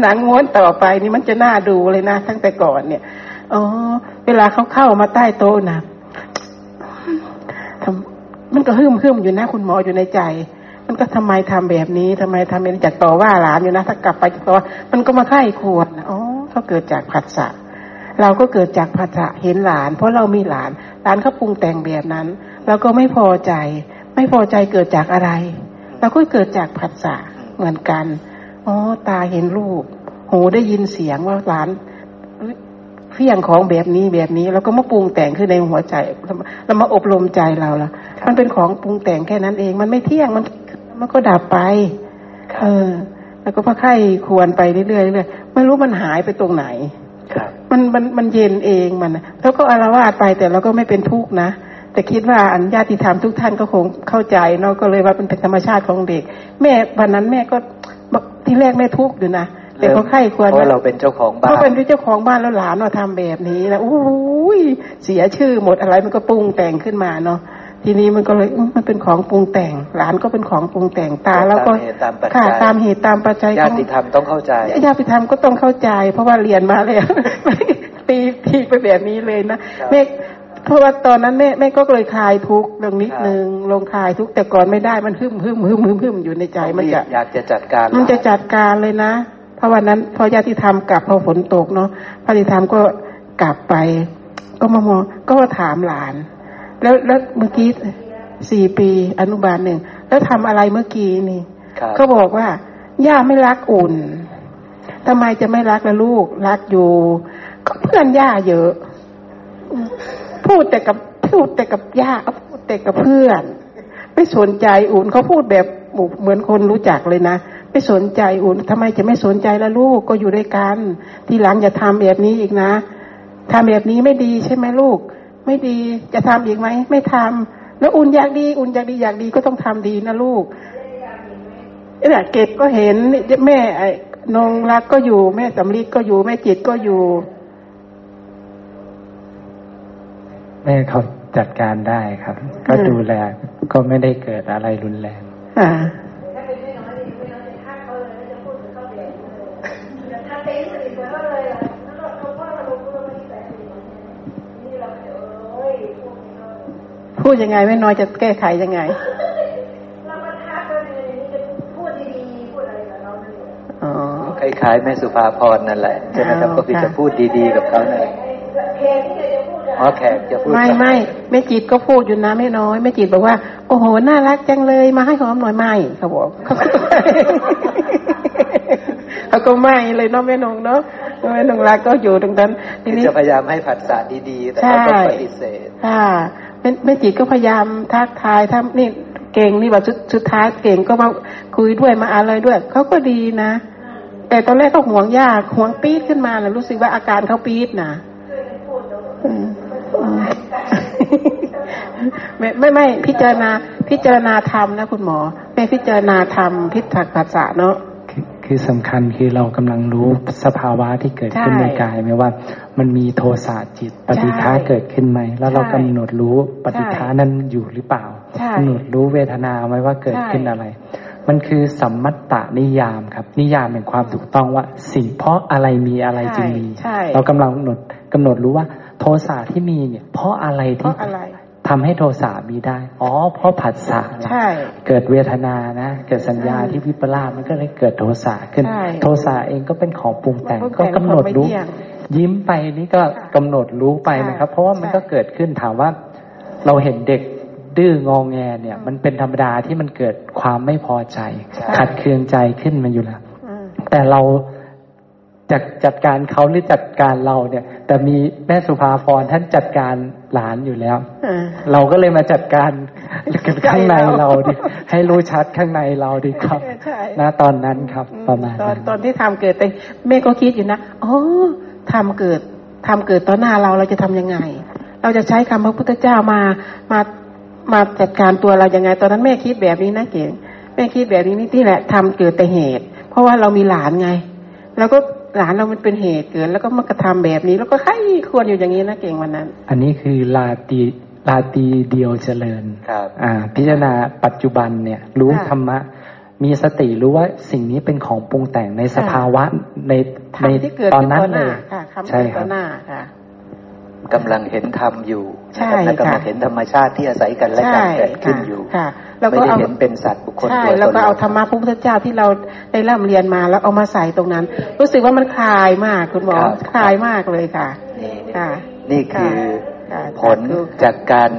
หนังม้วนต่อไปนี่มันจะน่าดูเลยนะตั้งแต่ก่อนเนี่ยอ๋อเวลาเขาเข้ามาใต้โต๊ะนะมันก็ฮึ่มฮึ่มอยู่นะคุณหมออยู่ในใจ มันก็ทำไมทำแบบนี้ทำไมทำเป็นจากต่อว่าหลานอยู่นะ ถ้ากลับไปต่อมันก็มาไข้ควรอ๋อเขาเกิดจากผัสสะเราก็เกิดจากผัสสะเห็นหลาน เพราะเรามีหลาน หลานเขาปรุงแต่งแบบนั้นเราก็ไม่พอใจ ไม่พอใจเกิดจากอะไรเราก็เกิดจากผัสสะเหมือนกันอ๋อตาเห็นรูป หูได้ยินเสียงว่าหลาน เฟี่ยงของแบบนี้แบบนี้ แล้วก็มาปรุงแต่งขึ้นในหัวใจแล้วมาอบรมใจเราละมันเป็นของปรุงแต่งแค่นั้นเอง มันไม่เที่ยงมันมันก็ดับไปเออแล้วก็พระไข้ควรไปเรื่อยๆเรื่อยไม่รู้มันหายไปตรงไหนมันมันมันเย็นเองมันแล้วก็อารวาสไปแต่เราก็ไม่เป็นทุกข์นะแต่คิดว่าอันญาติธรรมทุกท่านก็คงเข้าใจเนาะก็เลยว่าเป็นธรรมชาติของเด็ก แม่วันนั้นแม่ก็ที่แรกแม่ทุกข์อยู่นะ แต่เขาไข้ควรเพราะเราเป็นเจ้าของบ้านเขาเป็นเจ้าของบ้านแล้วหลานมาทำแบบนี้นะอู้ยเสียชื่อหมดอะไรมันก็ปรุงแต่งขึ้นมาเนาะทีนี้มันก็เลยมันเป็นของปรุงแต่ง หลานก็เป็นของปรุงแต่งตา แล้วก็ค่ะตามเหตุตามปัจจัยญาติธรรมต้องเข้าใจญาติธรรมก็ต้องเข้าใจ เพราะว่าเรียนมาแล้วตีทีไปแบบนี้เลยนะแม่เพราะว่าตอนนั้นแม่แม่ก็เลยคลายทุกเรื่องนิดนึงลงคลายทุกแต่ก่อนไม่ได้มันหึ่มหึ่มหึ่มหึ่มหึ่มอยู่ในใจมันจะอยากจะจัดการ มันจะจัดการเลยนะเพ ราะวันนั้นพอญาติธรรมกลับพอฝนตกเนาะพระญาติธรรมก็กลับไป ก็มามองก็มาถามหลาน แล้วแล้วเมื่อกี้สี่ปีอนุบาลหนึ่งแล้วทำอะไรเมื่อกี้นี่ก็บอกว่าย่าไม่รักอุ่นทำไมจะไม่รักละลูกรักอยู่ ก็เพื่อนย่าเยอะ พูดแต่กับพูดแต่กับย่าพูดแต่กับเพื่อน ไม่สนใจอุ่นเขาพูดแบบเหมือนคนรู้จักเลยนะ ไม่สนใจอุ่นทำไมจะไม่สนใจละลูกก็อยู่ด้วยกัน ทีหลังอย่าทำแบบนี้อีกนะทำแบบนี้ไม่ดีใช่ไหมลูก ไม่ดีจะทำอีกไหมไม่ทำแล้วอุ่นอยากดี อุ่นอยากดีอยากดีก็ต้องทำดีนะลูกเนี่ยเก็บก็เห็นแม่ไอ้นงรักก็อยู่ แม่สำลีก็อยู่ แม่จิตก็อยู่ แม่เขาจัดการได้ครับ ก็ดูแลก็ไม่ได้เกิดอะไรรุนแรง อ่า พูดยังไงไม่น้อยจะแก้ไขยังไงอ๋อคล้ายๆแม่สุภาพรนั่นแหละใช่ไหมครับก็คือจะพูดดีๆกับเขานั่นแหละอ๋อแขกจะพูดไม่ไม่แม่จิตก็พูดอยู่นะไม่น้อยแม่จิตบอกว่า โอ้โหน่ารักจังเลยมาให้หอมหน่อยไม่เขาบอกเขาก็ไม่เลยเนาะแม่นงเนาะแม่นงรักก็อยู่ตรงนั้นทีนี้จะพยายามให้ผัสสะดีๆแต่เขาก็ปฏิเสธค่ะ แม่จิตก็พยายามทักทายถ้านี่เก่งนี่ว่าสุดท้ายเก่งก็มาคุยด้วยมาอะไรด้วยเขาก็ดีนะ แต่ตอนแรกก็ห่วงยากห่วงปี๊ดขึ้นมาแล้วรู้สึกว่าอาการเขาปี๊ดนะไม่ไม่ไม่พิจารณาพิจารณาธรรมนะคุณหมอ ไม่พิจารณาธรรมพิถักภาษาเนาะ คือสำคัญคือเรากำลังรู้สภาวะที่เกิดขึ้นในกายไหมว่า มันมีโทสะจิตปฏิฆาเกิดขึ้นไหมแล้วเรากำหนดรู้ปฏิฆานั้นอยู่หรือเปล่ากำหนดรู้เวทนาไหมว่าเกิดขึ้นอะไร มันคือสัมมัตตนิยามครับ นิยามเป็นความถูกต้องว่าสิ่งเพราะอะไรมีอะไรจึงมี เรากำลังกำหนดกำหนดรู้ว่า โทสะที่มีเนี่ย เพราะอะไรที่ ทำให้โทสะมีได้ อ๋อ เพราะผัสสะเกิดเวทนานะ เกิดสัญญาที่วิปลาสมันก็เลยเกิดโทสะขึ้น โทสะเองก็เป็นของปรุงแต่งก็กำหนดรู้ ยิ้มไปนี่ก็กำหนดรู้ไปนะครับ เพราะว่ามันก็เกิดขึ้นถามว่า เราเห็นเด็กดื้ององแงเนี่ย มันเป็นธรรมดาที่มันเกิดความไม่พอใจ ขัดเคืองใจขึ้นมาอยู่แล้วแต่เราจัดจัดการเขาหรือจัดการเราเนี่ย แต่มีแม่สุภาพรท่านจัดการ หลานอยู่แล้วเราก็เลยมาจัดการข้างในเราดิให้รู้ชัดข้างในเราดีครับนะตอนนั้นครับ ประมาณตอนตอนที่ทำเกิดไปแม่ก็คิดอยู่นะอ๋อทำเกิดทำเกิดต่อหน้าเราเราจะทํำยังไง เราจะใช้คำพระพุทธเจ้ามามามาจัดการตัวเรายังไง ตอนนั้นแม่คิดแบบนี้นะเก๋แม่คิดแบบนี้นี่ที่แหละทำเกิดแต่เหตุ เพราะว่าเรามีหลานไง แล้วก็ หลานเรามันเป็นเหตุเกิด แล้วก็มากระทำแบบนี้ แล้วก็ใครควรอยู่อย่างนี้นะเก่งวันนั้น อันนี้คือลาตีลาตีเดียวเจริญครับอ่า พิจารณาปัจจุบันเนี่ย รู้ธรรมะ มีสติรู้ว่าสิ่งนี้เป็นของปรุงแต่งในสภาวะในในตอนนั้นเลยใช่ครับ กำลังเห็นธรรมอยู่และกำลังเห็นธรรมชาติที่อาศัยกันและกันเกิดขึ้นอยู่ไม่ได้เห็นเป็นสัตว์บุคคลตัวตนใช่แล้วก็เอาธรรมะพระพุทธเจ้าที่เราได้ร่ำเรียนมาแล้วเอามาใส่ตรงนั้น รู้สึกว่ามันคลายมากคุณหมอคลายมากเลยค่ะค่ะ นี่คือผลจากการ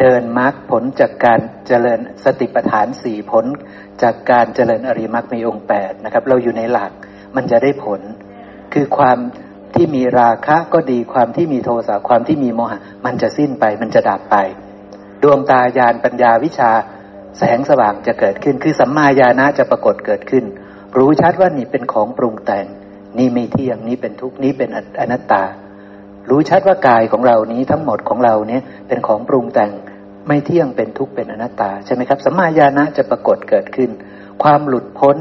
เดินมรรคผลจากการเจริญสติปัฏฐานสี่ผล จากการเจริญอริมักมีองค์แปดนะครับ เราอยู่ในหลักมันจะได้ผล คือความ ที่มีราคะก็ดีความที่มีโทสะความที่มีโมหะ มันจะสิ้นไปมันจะดับไป ดวงตาญาณปัญญาวิชา แสงสว่างจะเกิดขึ้น คือสัมมาญาณะจะปรากฏเกิดขึ้น รู้ชัดว่านี่เป็นของปรุงแต่ง นี่ไม่เที่ยงนี่เป็นทุกข์นี่เป็นอนัตตา รู้ชัดว่ากายของเรานี้ทั้งหมดของเราเนี่ยเป็นของปรุงแต่งไม่เที่ยงเป็นทุกข์เป็นอนัตตาใช่ไหมครับสัมมาญาณะจะปรากฏเกิดขึ้น ความหลุดพ้น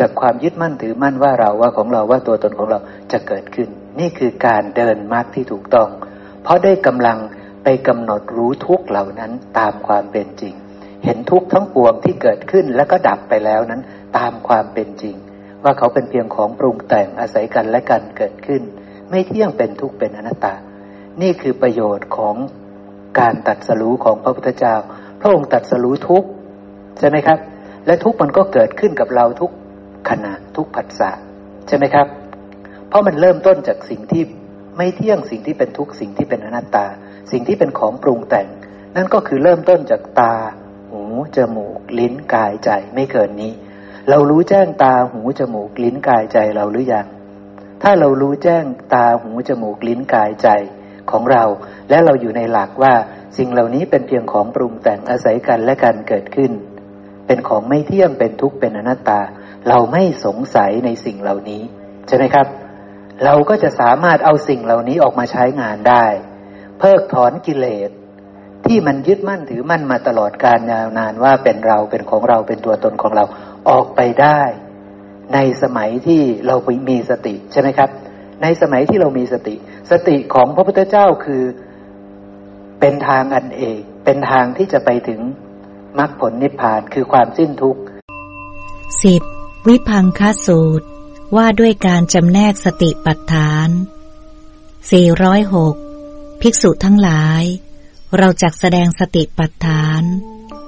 จากความยึดมั่นถือมั่นว่าเราว่าของเราว่าตัวตนของเราจะเกิดขึ้น นี่คือการเดินมรรคที่ถูกต้อง เพราะได้กำลังไปกำหนดรู้ทุกเหล่านั้นตามความเป็นจริง เห็นทุกทั้งปวงที่เกิดขึ้นแล้วก็ดับไปแล้วนั้น ตามความเป็นจริง ว่าเขาเป็นเพียงของปรุงแต่งอาศัยกันและกันเกิดขึ้น ไม่เที่ยงเป็นทุกเป็นอนัตตา นี่คือประโยชน์ของการตัดสรู้ของพระพุทธเจ้า พระองค์ตัดสรู้ทุกใช่ไหมครับ และทุกมันก็เกิดขึ้นกับเราทุก ขณะทุกผัสสะใช่ไหมครับ เพราะมันเริ่มต้นจากสิ่งที่ไม่เที่ยงสิ่งที่เป็นทุกสิ่งที่เป็นอนัตตา สิ่งที่เป็นของปรุงแต่ง นั่นก็คือเริ่มต้นจากตา หูจมูก ลิ้นกายใจไม่เกินนี้ เรารู้แจ้งตาหูจมูก ลิ้นกายใจเราหรือยังถ้าเรารู้แจ้งตาหูจมูกลิ้นกายใจของเรา และเราอยู่ในหลักว่าสิ่งเหล่านี้เป็นเพียงของปรุงแต่งอาศัยกันและกันเกิดขึ้น เป็นของไม่เที่ยงเป็นทุกข์เป็นอนัตตา เราไม่สงสัยในสิ่งเหล่านี้ ใช่ไหมครับ เราก็จะสามารถเอาสิ่งเหล่านี้ออกมาใช้งานได้ เพิกถอนกิเลส ที่มันยึดมั่นถือมั่นมาตลอดการยาวนานว่าเป็นเราเป็นของเราเป็นตัวตนของเราออกไปได้ ในสมัยที่เรามีสติใช่ไหมครับ ในสมัยที่เรามีสติ สติของพระพุทธเจ้าคือเป็นทางอันเอกเป็นทางที่จะไปถึงมรรคผลนิพพานคือความสิ้นทุกข์สิบ วิพังคสูตรว่าด้วยการจำแนกสติปัฏฐานสี่ร้อยหกภิกษุทั้งหลาย เราจักแสดงสติปัฏฐาน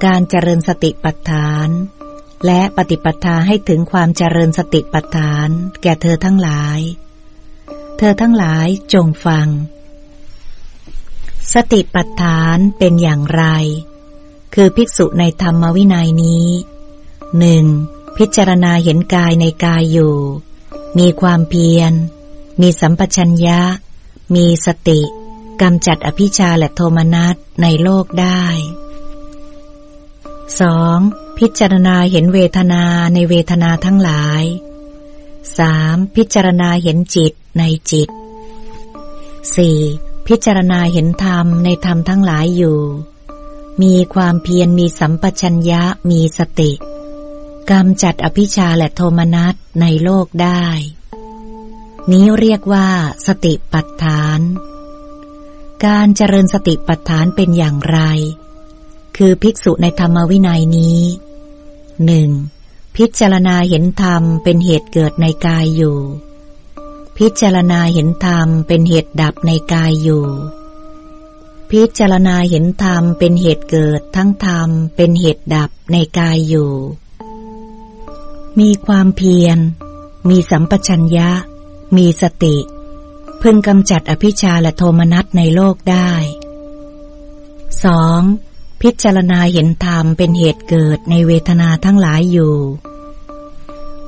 การเจริญสติปัฏฐาน และปฏิปทาให้ถึงความเจริญสติปัฏฐาน แก่เธอทั้งหลาย เธอทั้งหลายจงฟัง สติปัฏฐานเป็นอย่างไร คือภิกษุในธรรมวินัยนี้หนึ่ง พิจารณาเห็นกายในกายอยู่ มีความเพียร มีสัมปชัญญะ มีสติกำจัดอภิชาและโทมนัสในโลกได้ 2. พิจารณาเห็นเวทนาในเวทนาทั้งหลาย 3. พิจารณาเห็นจิตในจิต 4. พิจารณาเห็นธรรมในธรรมทั้งหลายอยู่ มีความเพียรมีสัมปชัญญะมีสติ กำจัดอภิชาและโทมนัสในโลกได้ นี้เรียกว่า สติปัฏฐาน การเจริญสติปัฏฐานเป็นอย่างไร คือภิกษุในธรรมวินัยนี้หนึ่งพิจารณาเห็นธรรมเป็นเหตุเกิดในกายอยู่ พิจารณาเห็นธรรมเป็นเหตุดับในกายอยู่ พิจารณาเห็นธรรมเป็นเหตุเกิดทั้งธรรมเป็นเหตุดับในกายอยู่ มีความเพียร มีสัมปชัญญะ มีสติ พึงกำจัดอภิชาและโทมนัสในโลกได้ 2. พิจารณาเห็นธรรมเป็นเหตุเกิดในเวทนาทั้งหลายอยู่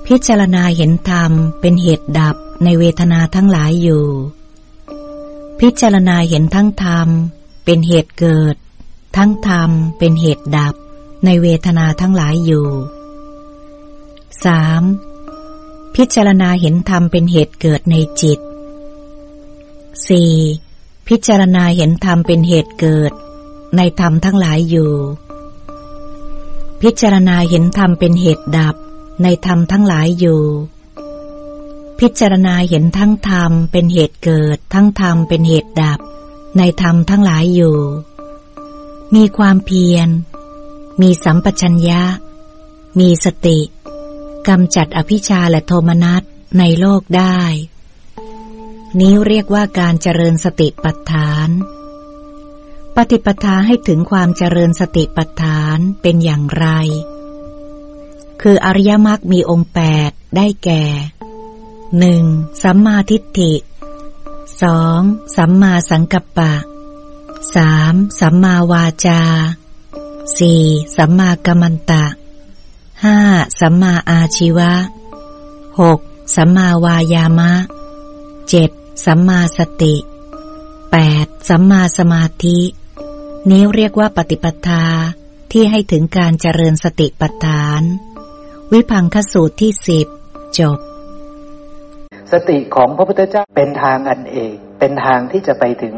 พิจารณาเห็นธรรมเป็นเหตุดับในเวทนาทั้งหลายอยู่ พิจารณาเห็นทั้งธรรมเป็นเหตุเกิด ทั้งธรรมเป็นเหตุดับในเวทนาทั้งหลายอยู่ 3. พิจารณาเห็นธรรมเป็นเหตุเกิดในจิต 4. พิจารณาเห็นธรรมเป็นเหตุเกิด ในธรรมทั้งหลายอยู่ พิจารณาเห็นธรรมเป็นเหตุดับ ในธรรมทั้งหลายอยู่ พิจารณาเห็นทั้งธรรมเป็นเหตุเกิด ทั้งธรรมเป็นเหตุดับ ในธรรมทั้งหลายอยู่ มีความเพียร มีสัมปชัญญะ มีสติ กำจัดอภิชาและโทมนัสในโลกได้ นี้เรียกว่าการเจริญสติปัฏฐาน ปฏิปทาให้ถึงความเจริญสติปัฏฐานเป็นอย่างไร คืออริยมรรคมีองค์แปดได้แก่หนึ่งสัมมาทิฏฐิสองสัมมาสังกัปปะสามสัมมาวาจาสี่สัมมากัมมันตะ ห้าสัมมาอาชีวะหกสัมมาวายามะเจ็ดสัมมาสติแปดสัมมาสมาธิ นี้เรียกว่าปฏิปทาที่ให้ถึงการเจริญสติปัฏฐาน วิพังคสูตรที่สิบจบ สติของพระพุทธเจ้าเป็นทางอันเอกเป็นทางที่จะไปถึง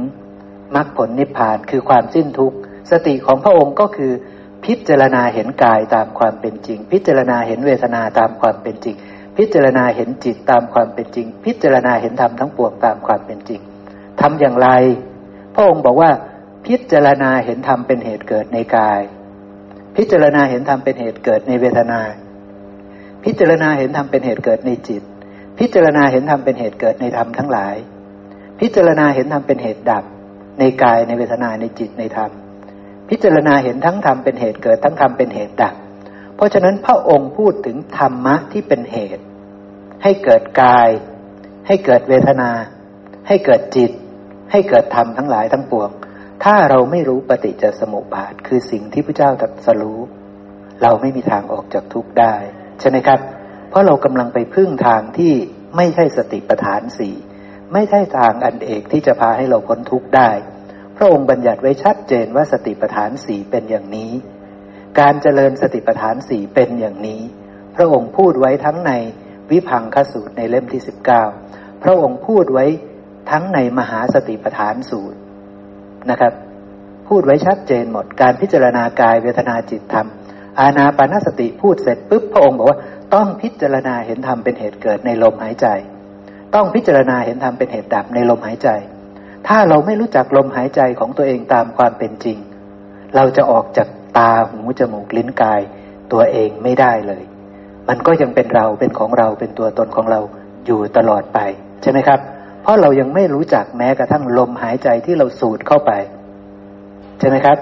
มรรคผลนิพพานคือความสิ้นทุกข์ สติของพระองค์ก็คือ พิจารณาเห็นกายตามความเป็นจริง พิจารณาเห็นเวทนาตามความเป็นจริง พิจารณาเห็นจิตตามความเป็นจริง พิจารณาเห็นธรรมทั้งปวงตามความเป็นจริงทำอย่างไร พระองค์บอกว่า พิจารณาเห็นธรรมเป็นเหตุเกิดในกาย พิจารณาเห็นธรรมเป็นเหตุเกิดในเวทนา พิจารณาเห็นธรรมเป็นเหตุเกิดในจิต พิจารณาเห็นธรรมเป็นเหตุเกิดในธรรมทั้งหลาย พิจารณาเห็นธรรมเป็นเหตุดับในกายในเวทนาในจิตในธรรม พิจารณาเห็นทั้งธรรมเป็นเหตุเกิดทั้งธรรมเป็นเหตุดับ เพราะฉะนั้นพระองค์พูดถึงธรรมะที่เป็นเหตุ ให้เกิดกาย ให้เกิดเวทนา ให้เกิดจิต ให้เกิดธรรมทั้งหลายทั้งปวง ถ้าเราไม่รู้ปฏิจจสมุปบาท คือสิ่งที่พระเจ้าตรัสรู้ เราไม่มีทางออกจากทุกข์ได้ ใช่ไหมครับ เพราะเรากำลังไปพึ่งทางที่ไม่ใช่สติปัฏฐานสี่ไม่ใช่ทางอันเอกที่จะพาให้เราพ้นทุกข์ได้ พระองค์บัญญัติไว้ชัดเจนว่าสติปัฏฐานสี่เป็นอย่างนี้ การเจริญสติปัฏฐานสี่เป็นอย่างนี้ พระองค์พูดไว้ทั้งในวิพังคสูตรในเล่มที่สิบเก้าพระองค์พูดไว้ทั้งในมหาสติปัฏฐานสูตรนะครับ พูดไว้ชัดเจนหมดการพิจารณากายเวทนาจิตธรรม อาณาปานสติพูดเสร็จปุ๊บพระองค์บอกว่าต้องพิจารณาเห็นธรรมเป็นเหตุเกิดในลมหายใจ ต้องพิจารณาเห็นธรรมเป็นเหตุดับในลมหายใจ ถ้าเราไม่รู้จักลมหายใจของตัวเองตามความเป็นจริง เราจะออกจากตาหูจมูกลิ้นกายตัวเองไม่ได้เลย มันก็ยังเป็นเราเป็นของเราเป็นตัวตนของเราอยู่ตลอดไปใช่ไหมครับ เพราะเรายังไม่รู้จักแม้กระทั่งลมหายใจที่เราสูดเข้าไป ใช่ไหมครับ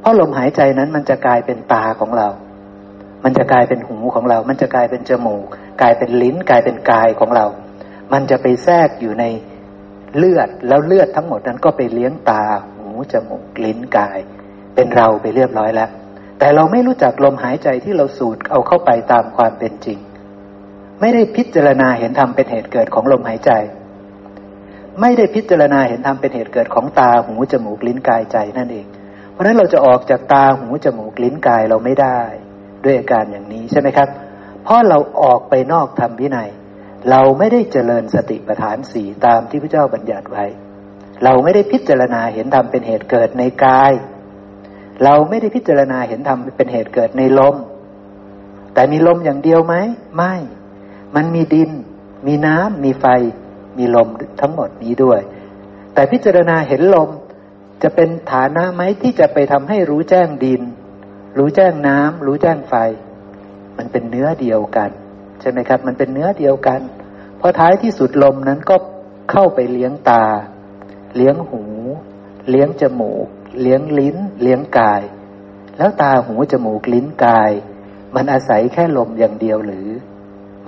เพราะลมหายใจนั้นมันจะกลายเป็นตาของเรา มันจะกลายเป็นหูของเรา มันจะกลายเป็นจมูก กลายเป็นลิ้น กลายเป็นกายของเรา มันจะไปแทรกอยู่ใน เลือดแล้วเลือดทั้งหมดนั้นก็ไปเลี้ยงตาหูจมูกลิ้นกาย เป็นเราไปเรียบร้อยแล้ว แต่เราไม่รู้จักลมหายใจที่เราสูดเอาเข้าไปตามความเป็นจริง ไม่ได้พิจารณาเห็นธรรมเป็นเหตุเกิดของลมหายใจ ไม่ได้พิจารณาเห็นธรรมเป็นเหตุเกิดของตาหูจมูกลิ้นกายใจนั่นเอง เพราะนั้นเราจะออกจากตาหูจมูกลิ้นกายเราไม่ได้ ด้วยอาการอย่างนี้ใช่ไหมครับเพราะเราออกไปนอกธรรมวินัย เราไม่ได้เจริญสติปัฏฐานสี่ตามที่พระเจ้าบัญญัติไว้ เราไม่ได้พิจารณาเห็นธรรมเป็นเหตุเกิดในกาย เราไม่ได้พิจารณาเห็นธรรมเป็นเหตุเกิดในลม แต่มีลมอย่างเดียวไหม ไม่ มันมีดิน มีน้ำมีไฟ มีลมทั้งหมดนี้ด้วย แต่พิจารณาเห็นลมจะเป็นฐานะไหมที่จะไปทำให้รู้แจ้งดิน รู้แจ้งน้ำรู้แจ้งไฟ มันเป็นเนื้อเดียวกัน ช่ไหมครับ มันเป็นเนื้อเดียวกันพอท้ายที่สุดลมนั้นก็เข้าไปเลี้ยงตา เลี้ยงหู เลี้ยงจมูก เลี้ยงลิ้น เลี้ยงกาย แล้วตาหูจมูกลิ้นกาย มันอาศัยแค่ลมอย่างเดียวหรือ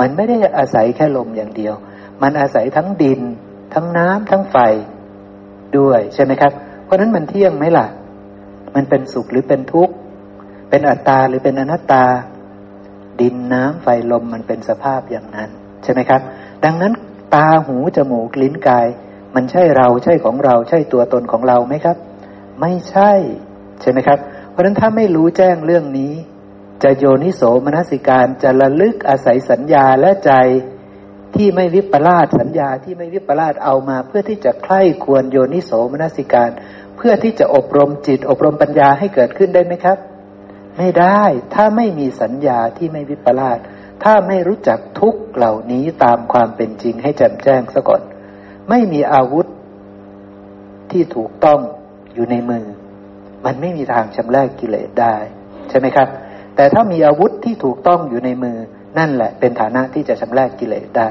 มันไม่ได้อาศัยแค่ลมอย่างเดียว มันอาศัยทั้งดิน ทั้งน้ำทั้งไฟด้วยใช่ไหมครับ เพราะนั้นมันเที่ยงไหมล่ะ มันเป็นสุขหรือเป็นทุกข์ เป็นอัตตาหรือเป็นอนัตตา ดินน้ำไฟลมมันเป็นสภาพอย่างนั้น ใช่ไหมครับ ดังนั้นตาหูจมูกลิ้นกาย มันใช่เราใช่ของเราใช่ตัวตนของเราไหมครับ ไม่ใช่ ใช่ไหมครับ เพราะฉะนั้นถ้าไม่รู้แจ้งเรื่องนี้ จะโยนิโสมนสิการจะระลึกอาศัยสัญญาและใจที่ไม่วิปลาสสัญญาที่ไม่วิปลาสเอามา เพื่อที่จะใคร่ควรโยนิโสมนสิการ เพื่อที่จะอบรมจิตอบรมปัญญาให้เกิดขึ้นได้ไหมครับ ไม่ได้ ถ้าไม่มีสัญญาที่ไม่วิปลาสถ้าไม่รู้จักทุกเหล่านี้ตามความเป็นจริงให้แจ่มแจ้งซะก่อน ไม่มีอาวุธที่ถูกต้องอยู่ในมือ มันไม่มีทางชำระกิเลสได้ ใช่ไหมครับ แต่ถ้ามีอาวุธที่ถูกต้องอยู่ในมือ นั่นแหละเป็นฐานะที่จะชำระกิเลสได้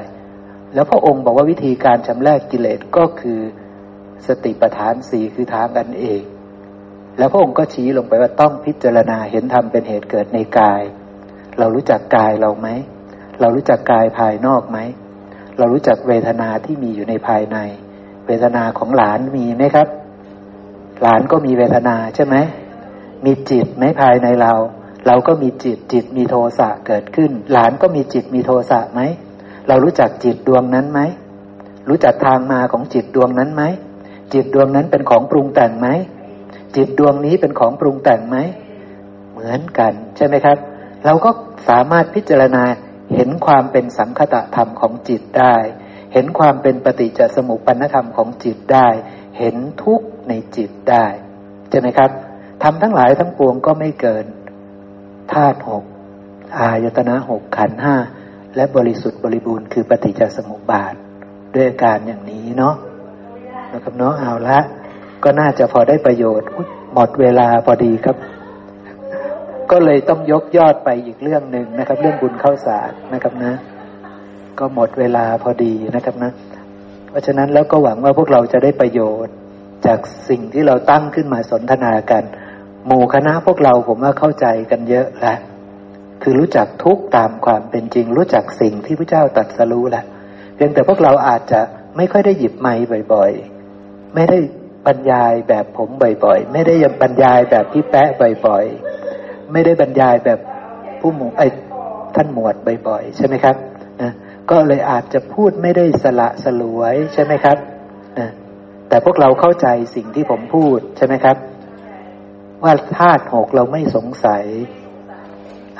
แล้วพระองค์บอกว่าวิธีการชำระกิเลสก็คือสติปัฏฐานสี่คือทางกันเอง แล้วพระองค์ก็ชี้ลงไปว่าต้องพิจารณาเห็นธรรมเป็นเหตุเกิดในกาย เรารู้จักกายเราไหม เรารู้จักกายภายนอกไหม เรารู้จักเวทนาที่มีอยู่ในภายใน เวทนาของหลานมีไหมครับ หลานก็มีเวทนาใช่ไหม มีจิตไหมภายในเรา เราก็มีจิตจิตมีโทสะเกิดขึ้น หลานก็มีจิตมีโทสะไหม เรารู้จักจิตดวงนั้นไหม รู้จักทางมาของจิตดวงนั้นไหม จิตดวงนั้นเป็นของปรุงแต่งไหม จิตดวงนี้เป็นของปรุงแต่งไหม เหมือนกันใช่ไหมครับ เราก็สามารถพิจารณาเห็นความเป็นสังคตะธรรมของจิตได้ เห็นความเป็นปฏิจจสมุปปนธรรมของจิตได้ เห็นทุกข์ในจิตได้ใช่ไหมครับทำทั้งหลายทั้งปวงก็ไม่เกินธาตุหกอายตนะหกขันห้าและบริสุทธิ์บริบูรณ์คือปฏิจจสมุปบาท ด้วยการอย่างนี้เนาะนะครับเนาะเอาละ ก็น่าจะพอได้ประโยชน์หมดเวลาพอดีครับ ก็เลยต้องยกยอดไปอีกเรื่องหนึ่งนะครับ เรื่องบุญเข้าสารนะครับนะ ก็หมดเวลาพอดีนะครับนะ เพราะฉะนั้นแล้วก็หวังว่าพวกเราจะได้ประโยชน์ จากสิ่งที่เราตั้งขึ้นมาสนทนากัน หมู่คณะพวกเราผมว่าเข้าใจกันเยอะแล้วคือรู้จักทุกตามความเป็นจริง รู้จักสิ่งที่พระเจ้าตรัสรู้แหละเพียงแต่พวกเราอาจจะไม่ค่อยได้หยิบไม้บ่อย ๆ ไม่ได้ บรรยายแบบผมบ่อยๆ ไม่ได้ยบรรยายแบบพี่แปะบ่อยๆ ไม่ได้บรรยายแบบผู้หมู่ไอ้ท่านหมวดบ่อยๆ ใช่ไหมครับนะก็เลยอาจจะพูดไม่ได้สละสลวยใช่ไหมครับนะแต่พวกเราเข้าใจสิ่งที่ผมพูดใช่ไหมครับ ว่าธาตุหกเราไม่สงสัย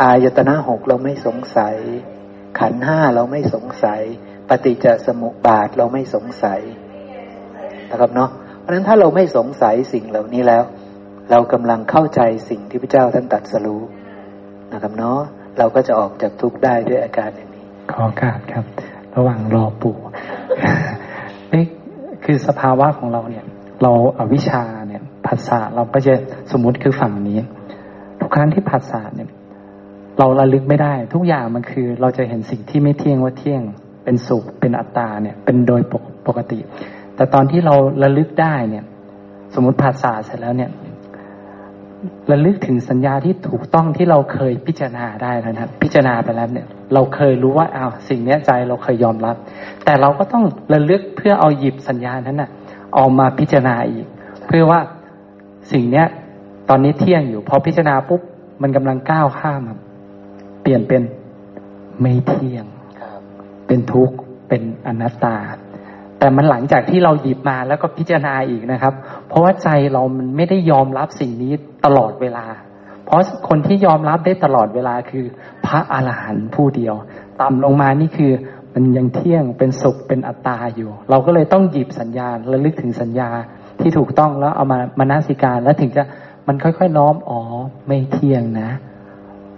อายตนะหกเราไม่สงสัย ขันห้าเราไม่สงสัย ปฏิจจสมุปบาทเราไม่สงสัยนะครับเนาะ ราะฉะนั้นถ้าเราไม่สงสัยสิ่งเหล่านี้แล้ว เรากำลังเข้าใจสิ่งที่พระเจ้าท่านตรัสรู้นะครับเนาะเราก็จะออกจากทุกข์ได้ด้วยอาการอย่างนี้ ขอการครับ ระหว่างรอปู่คือสภาวะของเราเนี่ย เราอาวิชาเนี่ยภาษาเราก็จะสมมติคือฝั่งนี้ทุกครั้งที่ภาษาเนี่ย เราระลึกไม่ได้ ทุกอย่างมันคือ เราจะเห็นสิ่งที่ไม่เที่ยงว่าเที่ยง เป็นสุขเป็นอัตตาเนี่ย เป็นโดยปกติ แต่ตอนที่เราระลึกได้เนี่ย สมมติภาษาเสร็จแล้วเนี่ยระลึกถึงสัญญาที่ถูกต้องที่เราเคยพิจารณาได้แล้วนะพิจารณาไปแล้วเนี่ย เราเคยรู้ว่าอ้าวสิ่งนี้ใจเราเคยยอมรับ แต่เราก็ต้องระลึกเพื่อเอาหยิบสัญญานั้นน่ะออกมาพิจารณาอีก เพื่อว่าสิ่งเนี้ย ตอนนี้เที่ยงอยู่พอพิจารณาปุ๊บมันกำลังก้าวข้ามเปลี่ยนเป็นไม่เที่ยงเป็นทุกข์เป็นอนัตตา แต่มันหลังจากที่เราหยิบมาแล้วก็พิจารณาอีกนะครับ เพราะว่าใจเรามันไม่ได้ยอมรับสิ่งนี้ตลอดเวลา เพราะคนที่ยอมรับได้ตลอดเวลาคือพระอาหารหันต์ผู้เดียวต่ำลงมานี่คือมันยังเที่ยงเป็นสุขเป็นอัตตาอยู่ เราก็เลยต้องหยิบสัญญาและลึกถึงสัญญาที่ถูกต้องแล้วเอามามานาสิการแล้วถึงจะมันค่อยๆน้อมอ๋อไม่เที่ยงนะ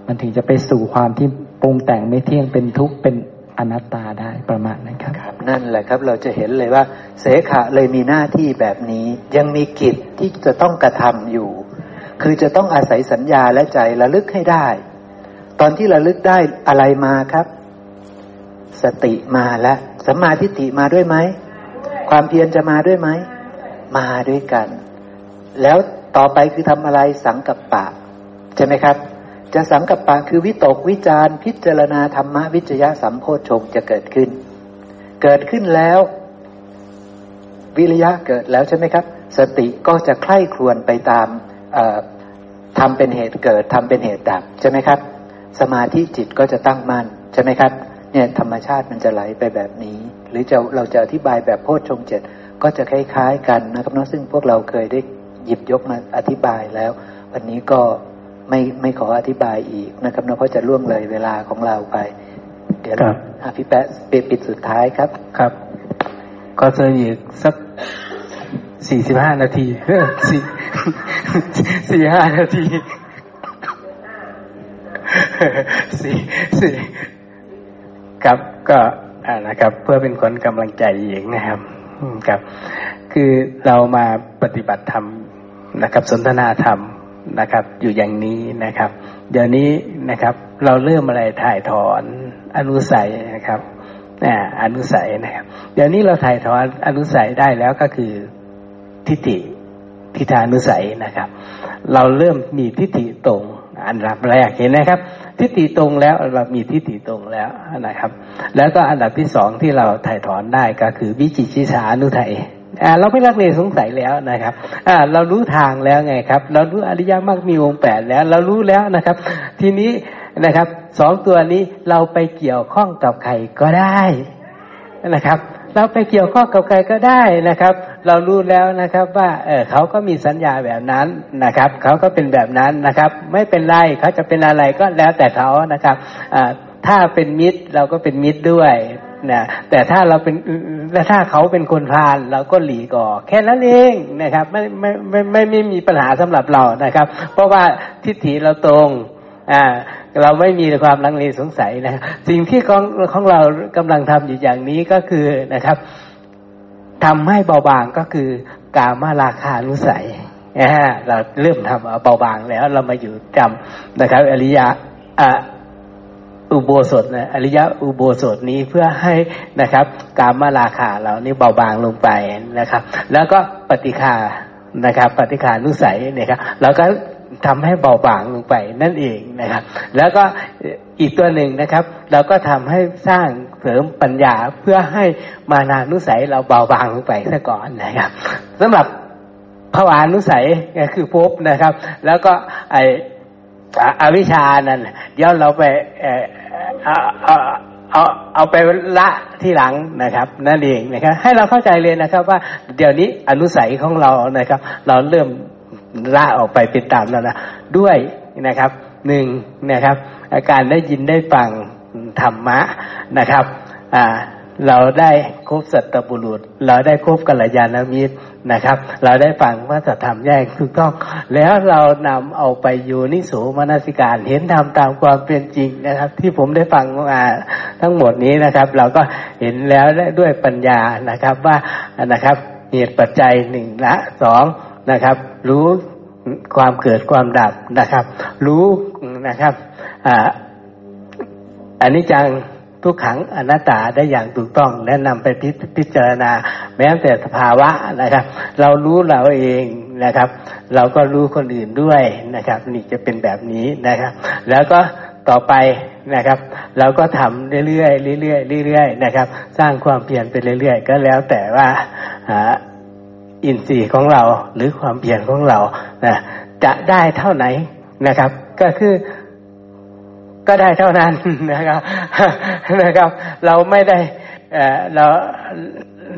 มันถึงจะไปสู่ความที่ปรุงแต่งไม่เที่ยงเป็นทุกข์เป็น อนัตตาได้ประมาณนั้นครับรบนั่นแหละครับ เราจะเห็นเลยว่า เสขะเลยมีหน้าที่แบบนี้ ยังมีกิจที่จะต้องกระทำอยู่ คือจะต้องอาศัยสัญญาและใจระลึกให้ได้ ตอนที่ระลึกได้อะไรมาครับ สติมาแล้วสัมมาทิฏฐิมาด้วยไหมความเพียรจะมาด้วยไหมมาด้วยกัน แล้วต่อไปคือทำอะไรสังกับปะ ใช่ไหมครับ จะสังกับปะคือวิตกวิจารพิจารณาธรรมะวิจยะสัมโพชงจะเกิดขึ้น เกิดขึ้นแล้ว วิริยะเกิดแล้วใช่ไหมครับ สติก็จะใคร่ครวญไปตามทำเป็นเหตุเกิดทำเป็นเหตุดับใช่ไหมครับ สมาธิจิตก็จะตั้งมั่นใช่ไหมครับเนี่ยธรรมชาติมันจะไหลไปแบบนี้ หรือจะเราจะอธิบายแบบโพชฌงเจ็ดก็จะคล้าย ๆ กันนะครับเนาะซึ่งพวกเราเคยได้หยิบยกมาอธิบายแล้ว วันนี้ก็ ไม่ไม่ขออธิบายอีกนะครับนะเพราะจะล่วงเลยเวลาของเราไป เดี๋ยวอาพี่แปะปิดปิดสุดท้ายครับครับ ก็จะอีกสักสี่สิบห้านาทีสี่สี่ห้านาทีสี่สี่ครับก็อ่านะครับ เพื่อเป็นคนกำลังใจเองนะครับครับ คือเรามาปฏิบัติธรรมนะครับ สนทนาธรรม นะครับ อยู่อย่างนี้นะครับ เดี๋ยวนี้นะครับ เราเริ่มอะไรถ่ายถอนอนุสัยนะครับอ่าอนุสัยนะครับ เดี๋ยวนี้เราถ่ายถอนอนุสัยได้แล้วก็คือทิฏฐิทิฏฐานุสัยนะครับ เราเริ่มมีทิฏฐิตรง อันดับแรกเห็นไหมครับ ทิฏฐิตรงแล้วเรามีทิฏฐิตรงแล้วนะครับ แล้วก็อันดับที่สองที่เราถ่ายถอนได้ก็คือวิจิชิชานุทัย เราไม่ลักเลสงสัยแล้วนะครับเรารู้ทางแล้วไงครับ เรารู้อริยมรรคมีองค์แปดแล้ว เรารู้แล้วนะครับ ทีนี้นะครับสองตัวนี้เราไปเกี่ยวข้องกับใครก็ได้นะครับ เราไปเกี่ยวข้องกับใครก็ได้นะครับ เรารู้แล้วนะครับว่าเออเขาก็มีสัญญาแบบนั้นนะครับเขาก็เป็นแบบนั้นนะครับ ไม่เป็นไรเขาจะเป็นอะไรก็แล้วแต่เขานะครับอ่าถ้าเป็นมิตรเราก็เป็นมิตรด้วย นะแต่ถ้าเราเป็นและถ้าเขาเป็นคนพาลเราก็หลีกออแค่นั้นเองนะครับ ไม่ไม่ไม่ไม่ไม่มีปัญหาสำหรับเรานะครับ เพราะว่าทิฏฐิเราตรงอ่าเราไม่มีความลังเลสงสัยนะสิ่งที่ของของเรากำลังทำอยู่อย่างนี้ก็คือนะครับทำให้เบาบางก็คือกามาราคานุสัยเราเริ่มทำเบาบางแล้วเรามาอยู่จำนะครับอริยะ อุโบสถนะอริยะอุโบสถนี้เพื่อให้นะครับกามาราคาเรานี่เบาบางลงไปนะครับ แล้วก็ปฏิคานะครับปฏิคานุสัยนะครับแล้วก็ทำให้เบาบางลงไปนั่นเองนะครับ แล้วก็อีกตัวหนึ่งนะครับ เราก็ทำให้สร้างเสริมปัญญาเพื่อให้มานานุสัยเราเบาบางลงไปซะก่อนนะครับสำหรับภวานุสัยก็คือภพนะครับ แล้วก็ไอ อวิชานั่นเดี๋ยวเราไปเอาเอาเอาเอาไปละที่หลังนะครับ นั่นเองนะครับ ให้เราเข้าใจเลยนะครับ ว่าเดี๋ยวนี้อนุสัยของเรานะครับ เราเริ่มละออกไปเป็นตามแล้วนะด้วยนะครับหนึ่งนะครับ อาการได้ยินได้ฟังธรรมะนะครับ อ่า เราได้คบสัตบุรุษ เราได้คบกัลยาณมิตรนะครับ เราได้ฟังว่าจะทำแยกถูกต้อง แล้วเรานำเอาไปอยู่นิสูมนสิการเห็นทำตามความเป็นจริงนะครับ ที่ผมได้ฟังมาทั้งหมดนี้นะครับ เราก็เห็นแล้วด้วยปัญญานะครับว่านะครับเหตุปัจจัยหนึ่งละสองนะครับ รู้ความเกิดความดับนะครับ รู้นะครับอ่าอันนี้จัง ทุกขังอนัตตาได้อย่างถูกต้องและนำไปพิจารณา แม้แต่สภาวะนะครับ เรารู้เราเองนะครับ เราก็รู้คนอื่นด้วยนะครับนี่จะเป็นแบบนี้นะครับ แล้วก็ต่อไปนะครับ เราก็ทำเรื่อยๆเรื่อยๆเรื่อยๆนะครับ สร้างความเปลี่ยนไปเรื่อย ๆ ก็แล้วแต่ว่าอินทรีย์ของเราหรือความเปลี่ยนของเรานะจะได้เท่าไหนนะครับ ก็คือ ก็ได้เท่านั้นนะครับนะครับ เราไม่ได้เรา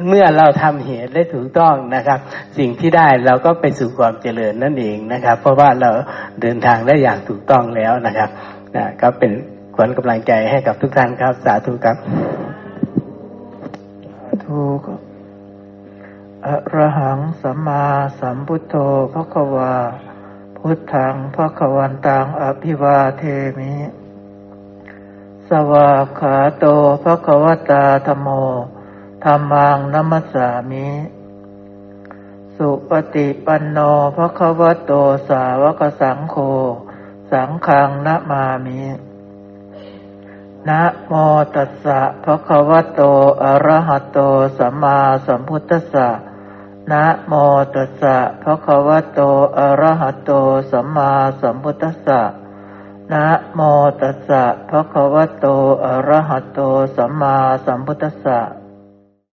เมื่อเราทำเหตุได้ถูกต้องนะครับ สิ่งที่ได้เราก็ไปสู่ความเจริญนั่นเองนะครับ เพราะว่าเราเดินทางได้อย่างถูกต้องแล้วนะครับนะก็เป็นขวัญกำลังใจให้กับทุกท่านครับ สาธุครับถูกอระหังสัมมาสัมพุทโธพระควาพุทธังพระควันตังอภิวาเทมิ สวาขาโตภะคะวตาธโมธรรมังนัมสามิ สุปฏิปันโนภะคะวโตสาวกสังโฆ สังฆังนะมามินะโมตัสสะภะคะวโต อะระหะโต สัมมาสัมพุทธัสสะ นะโมตัสสะภะคะวโต อะระหะโต สัมมาสัมพุทธัสสะ นะโมตัสสะภะคะวะโต อะระหะโต สัมมาสัมพุทธัสสะ